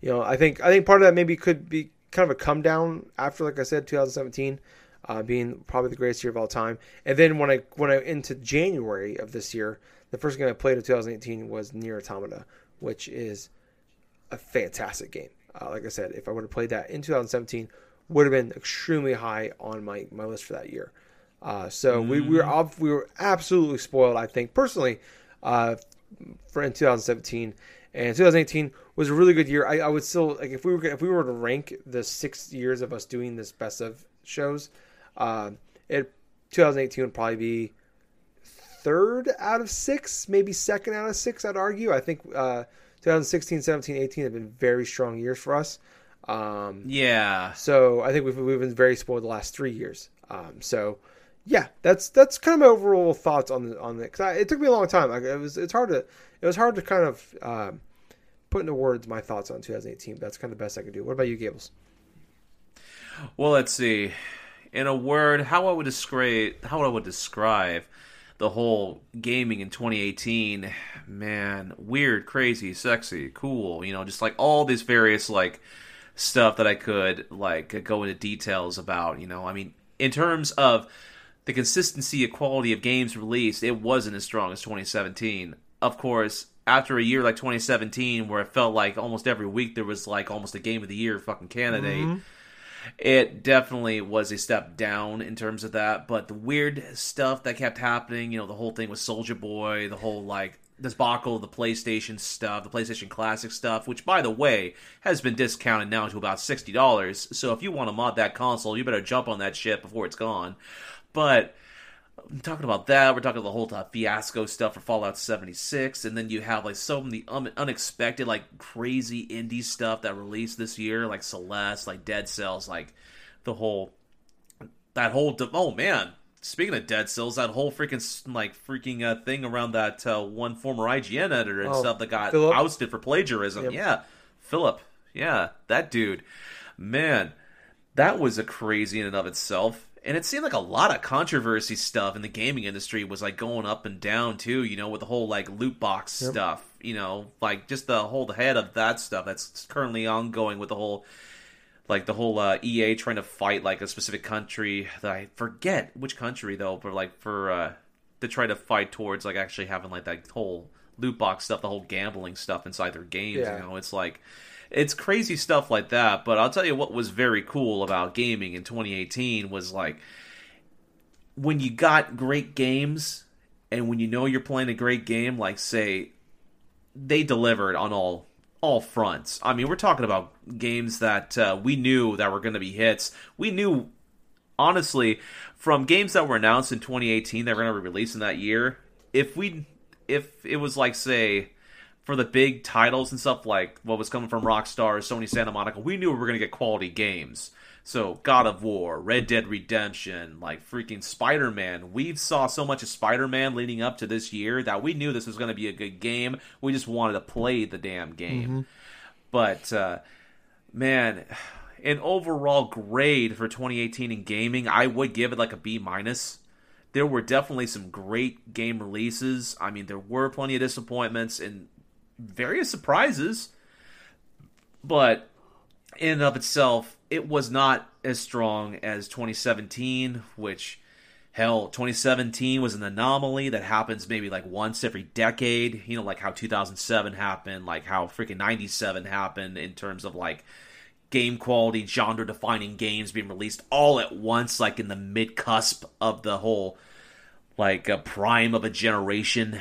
you know, I think I think part of that maybe could be kind of a come down after, like I said, 2017 uh, being probably the greatest year of all time. And then when I when I into January of this year, the first game I played in 2018 was Nier Automata, which is a fantastic game. uh, like I said, if I would have played that in 2017, would have been extremely high on my, my list for that year. Uh, so we, we were off, we were absolutely spoiled. I think personally, uh, for in 2017 and 2018 was a really good year. I, I would still like if we were if we were to rank the six years of us doing this best of shows, uh, it 2018 would probably be third out of six, maybe second out of six. I'd argue. I think uh, 2016, 17, 18 have been very strong years for us. Um, Yeah. so I think we've we've been very spoiled the last three years. Um, so yeah, that's that's kind of my overall thoughts on the on the. Cause it took me a long time. Like, it was it's hard to it was hard to kind of um, put into words my thoughts on 2018. But that's kind of the best I could do. What about you, Gables? Well, let's see. In a word, how I would describe how I would describe the whole gaming in 2018, man, weird, crazy, sexy, cool, you know, just like all these various like stuff that I could like go into details about, you know. I mean, in terms of the consistency of quality of games released, it wasn't as strong as 2017. Of course, after a year like 2017 where it felt like almost every week there was like almost a game of the year fucking candidate mm-hmm. It definitely was a step down in terms of that. But the weird stuff that kept happening, you know, the whole thing with Soulja Boy, the whole like debacle of the PlayStation stuff, the PlayStation Classic stuff, which by the way has been discounted now to about sixty dollars. So if you want to mod that console, you better jump on that shit before it's gone. But I'm talking about that. We're talking about the whole uh, fiasco stuff for Fallout 76, and then you have like so many um, unexpected, like crazy indie stuff that released this year, like Celeste, like Dead Cells, like the whole that whole de- oh man. Speaking of Dead Cells, that whole freaking like freaking uh, thing around that uh, one former IGN editor and Oh, stuff that got Filip? ousted for plagiarism. Yep. Yeah, Filip. Yeah, that dude. Man, that was a crazy in and of itself. And it seemed like a lot of controversy stuff in the gaming industry was like going up and down too, you know, with the whole like loot box Yep. stuff, you know, like just the whole head of that stuff that's currently ongoing with the whole like the whole uh, EA trying to fight like a specific country that I forget which country though, but like for uh to try to fight towards like actually having like that whole loot box stuff, the whole gambling stuff inside their games, Yeah. you know, it's like it's crazy stuff like that. But I'll tell you what was very cool about gaming in 2018 was like when you got great games and when you know you're playing a great game, like say they delivered on all all fronts. I mean, we're talking about games that uh, we knew that were going to be hits. We knew honestly from games that were announced in 2018 that were going to be released in that year. If we if it was like say for the big titles and stuff like what was coming from Rockstar, Sony Santa Monica, we knew we were going to get quality games. So God of War, Red Dead Redemption, like freaking Spider Man. We saw so much of Spider Man leading up to this year that we knew this was going to be a good game. We just wanted to play the damn game. But uh, man, an overall grade for 2018 in gaming, I would give it like a B minus. There were definitely some great game releases. I mean, there were plenty of disappointments and various surprises, but in and of itself, it was not as strong as 2017, which hell, 2017 was an anomaly that happens maybe like once every decade. You know, like how 2007 happened, like how freaking 97 happened in terms of like game quality, genre defining games being released all at once, like in the mid cusp of the whole like a prime of a generation.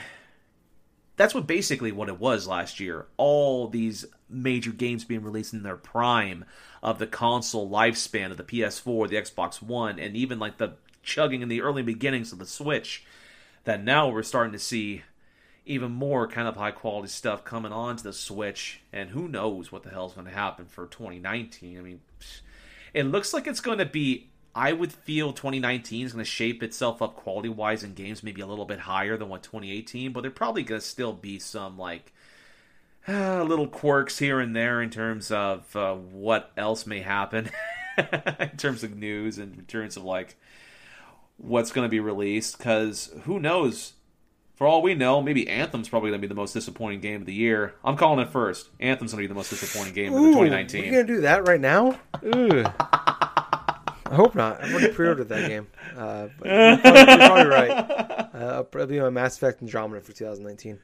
That's what basically what it was last year. All these major games being released in their prime of the console lifespan of the PS4, the Xbox One, and even like the chugging in the early beginnings of the Switch. That now we're starting to see even more kind of high quality stuff coming onto the Switch, and who knows what the hell's going to happen for 2019. I mean, it looks like it's going to be. I would feel 2019 is going to shape itself up quality wise in games maybe a little bit higher than what 2018, but there probably going to still be some like uh, little quirks here and there in terms of uh, what else may happen in terms of news and in terms of like what's going to be released because who knows for all we know, maybe Anthem's probably going to be the most disappointing game of the year. I'm calling it first. Anthem's going to be the most disappointing game of the 2019. We're gonna do that right now? I hope not. I've already pre-ordered that game. Uh, but you're, probably, you're probably right. Uh, I'll probably be my Mass Effect Andromeda for 2019.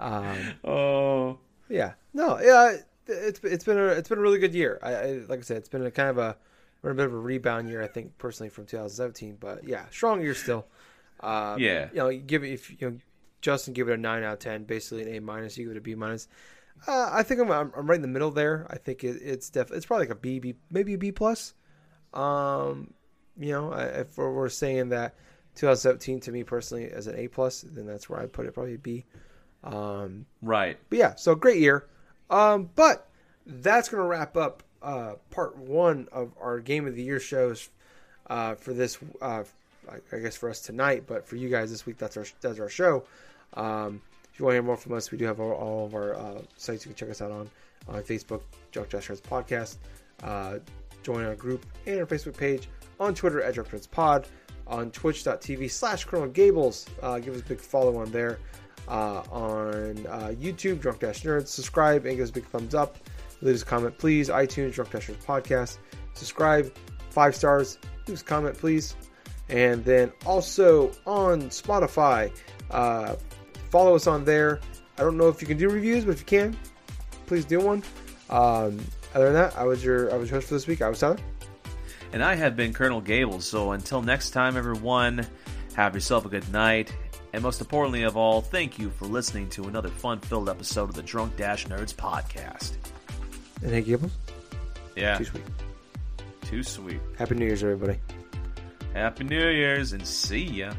Um, Oh, yeah, no, yeah. it's it's been a it's been a really good year. I, I like I said, it's been a kind of a we're in a bit of a rebound year. I think personally from 2017, but yeah, strong year still. Uh, Yeah. you know, you give it if you know Justin give it a nine out of ten, basically an A minus. You give it a B minus. Uh, I think I'm, I'm I'm right in the middle there. I think it, it's def it's probably like a B B maybe a B plus. Um, you know, I- if we're, we're saying that 2017 to me personally as an A plus, then that's where I put it probably B. Um, Right. but yeah, so great year. Um, but that's to wrap up uh, part one of our game of the year shows uh, for this. Uh, I- guess for us tonight, but for you guys this week, that's our that's our show. Um, if you want to hear more from us, we do have all, all of our uh, sites you can check us out on on Facebook, Drunk Nerds Podcast. Join our group and our Facebook page on Twitter at Drunk Nerds Pod, on Twitch.tv slash Colonel Gables. Uh, give us a big follow on there. Uh, on uh, YouTube, Drunk Dash Nerds. Subscribe and give us a big thumbs up. Leave us a comment, please. iTunes, Drunk Dash Nerds Podcast. Subscribe, five stars. Leave us a comment, please. And then also on Spotify, uh, follow us on there. I don't know if you can do reviews, but if you can, please do one. Um, other than that, I was your I was your host for this week. I was Tyler. And I have been Colonel Gable. So until next time, everyone, have yourself a good night. And most importantly of all, thank you for listening to another fun filled episode of the Drunk Dash Nerds podcast. And hey, Gables, Yeah, too sweet. too sweet. Happy New Year's, everybody. Happy New Year's and see ya.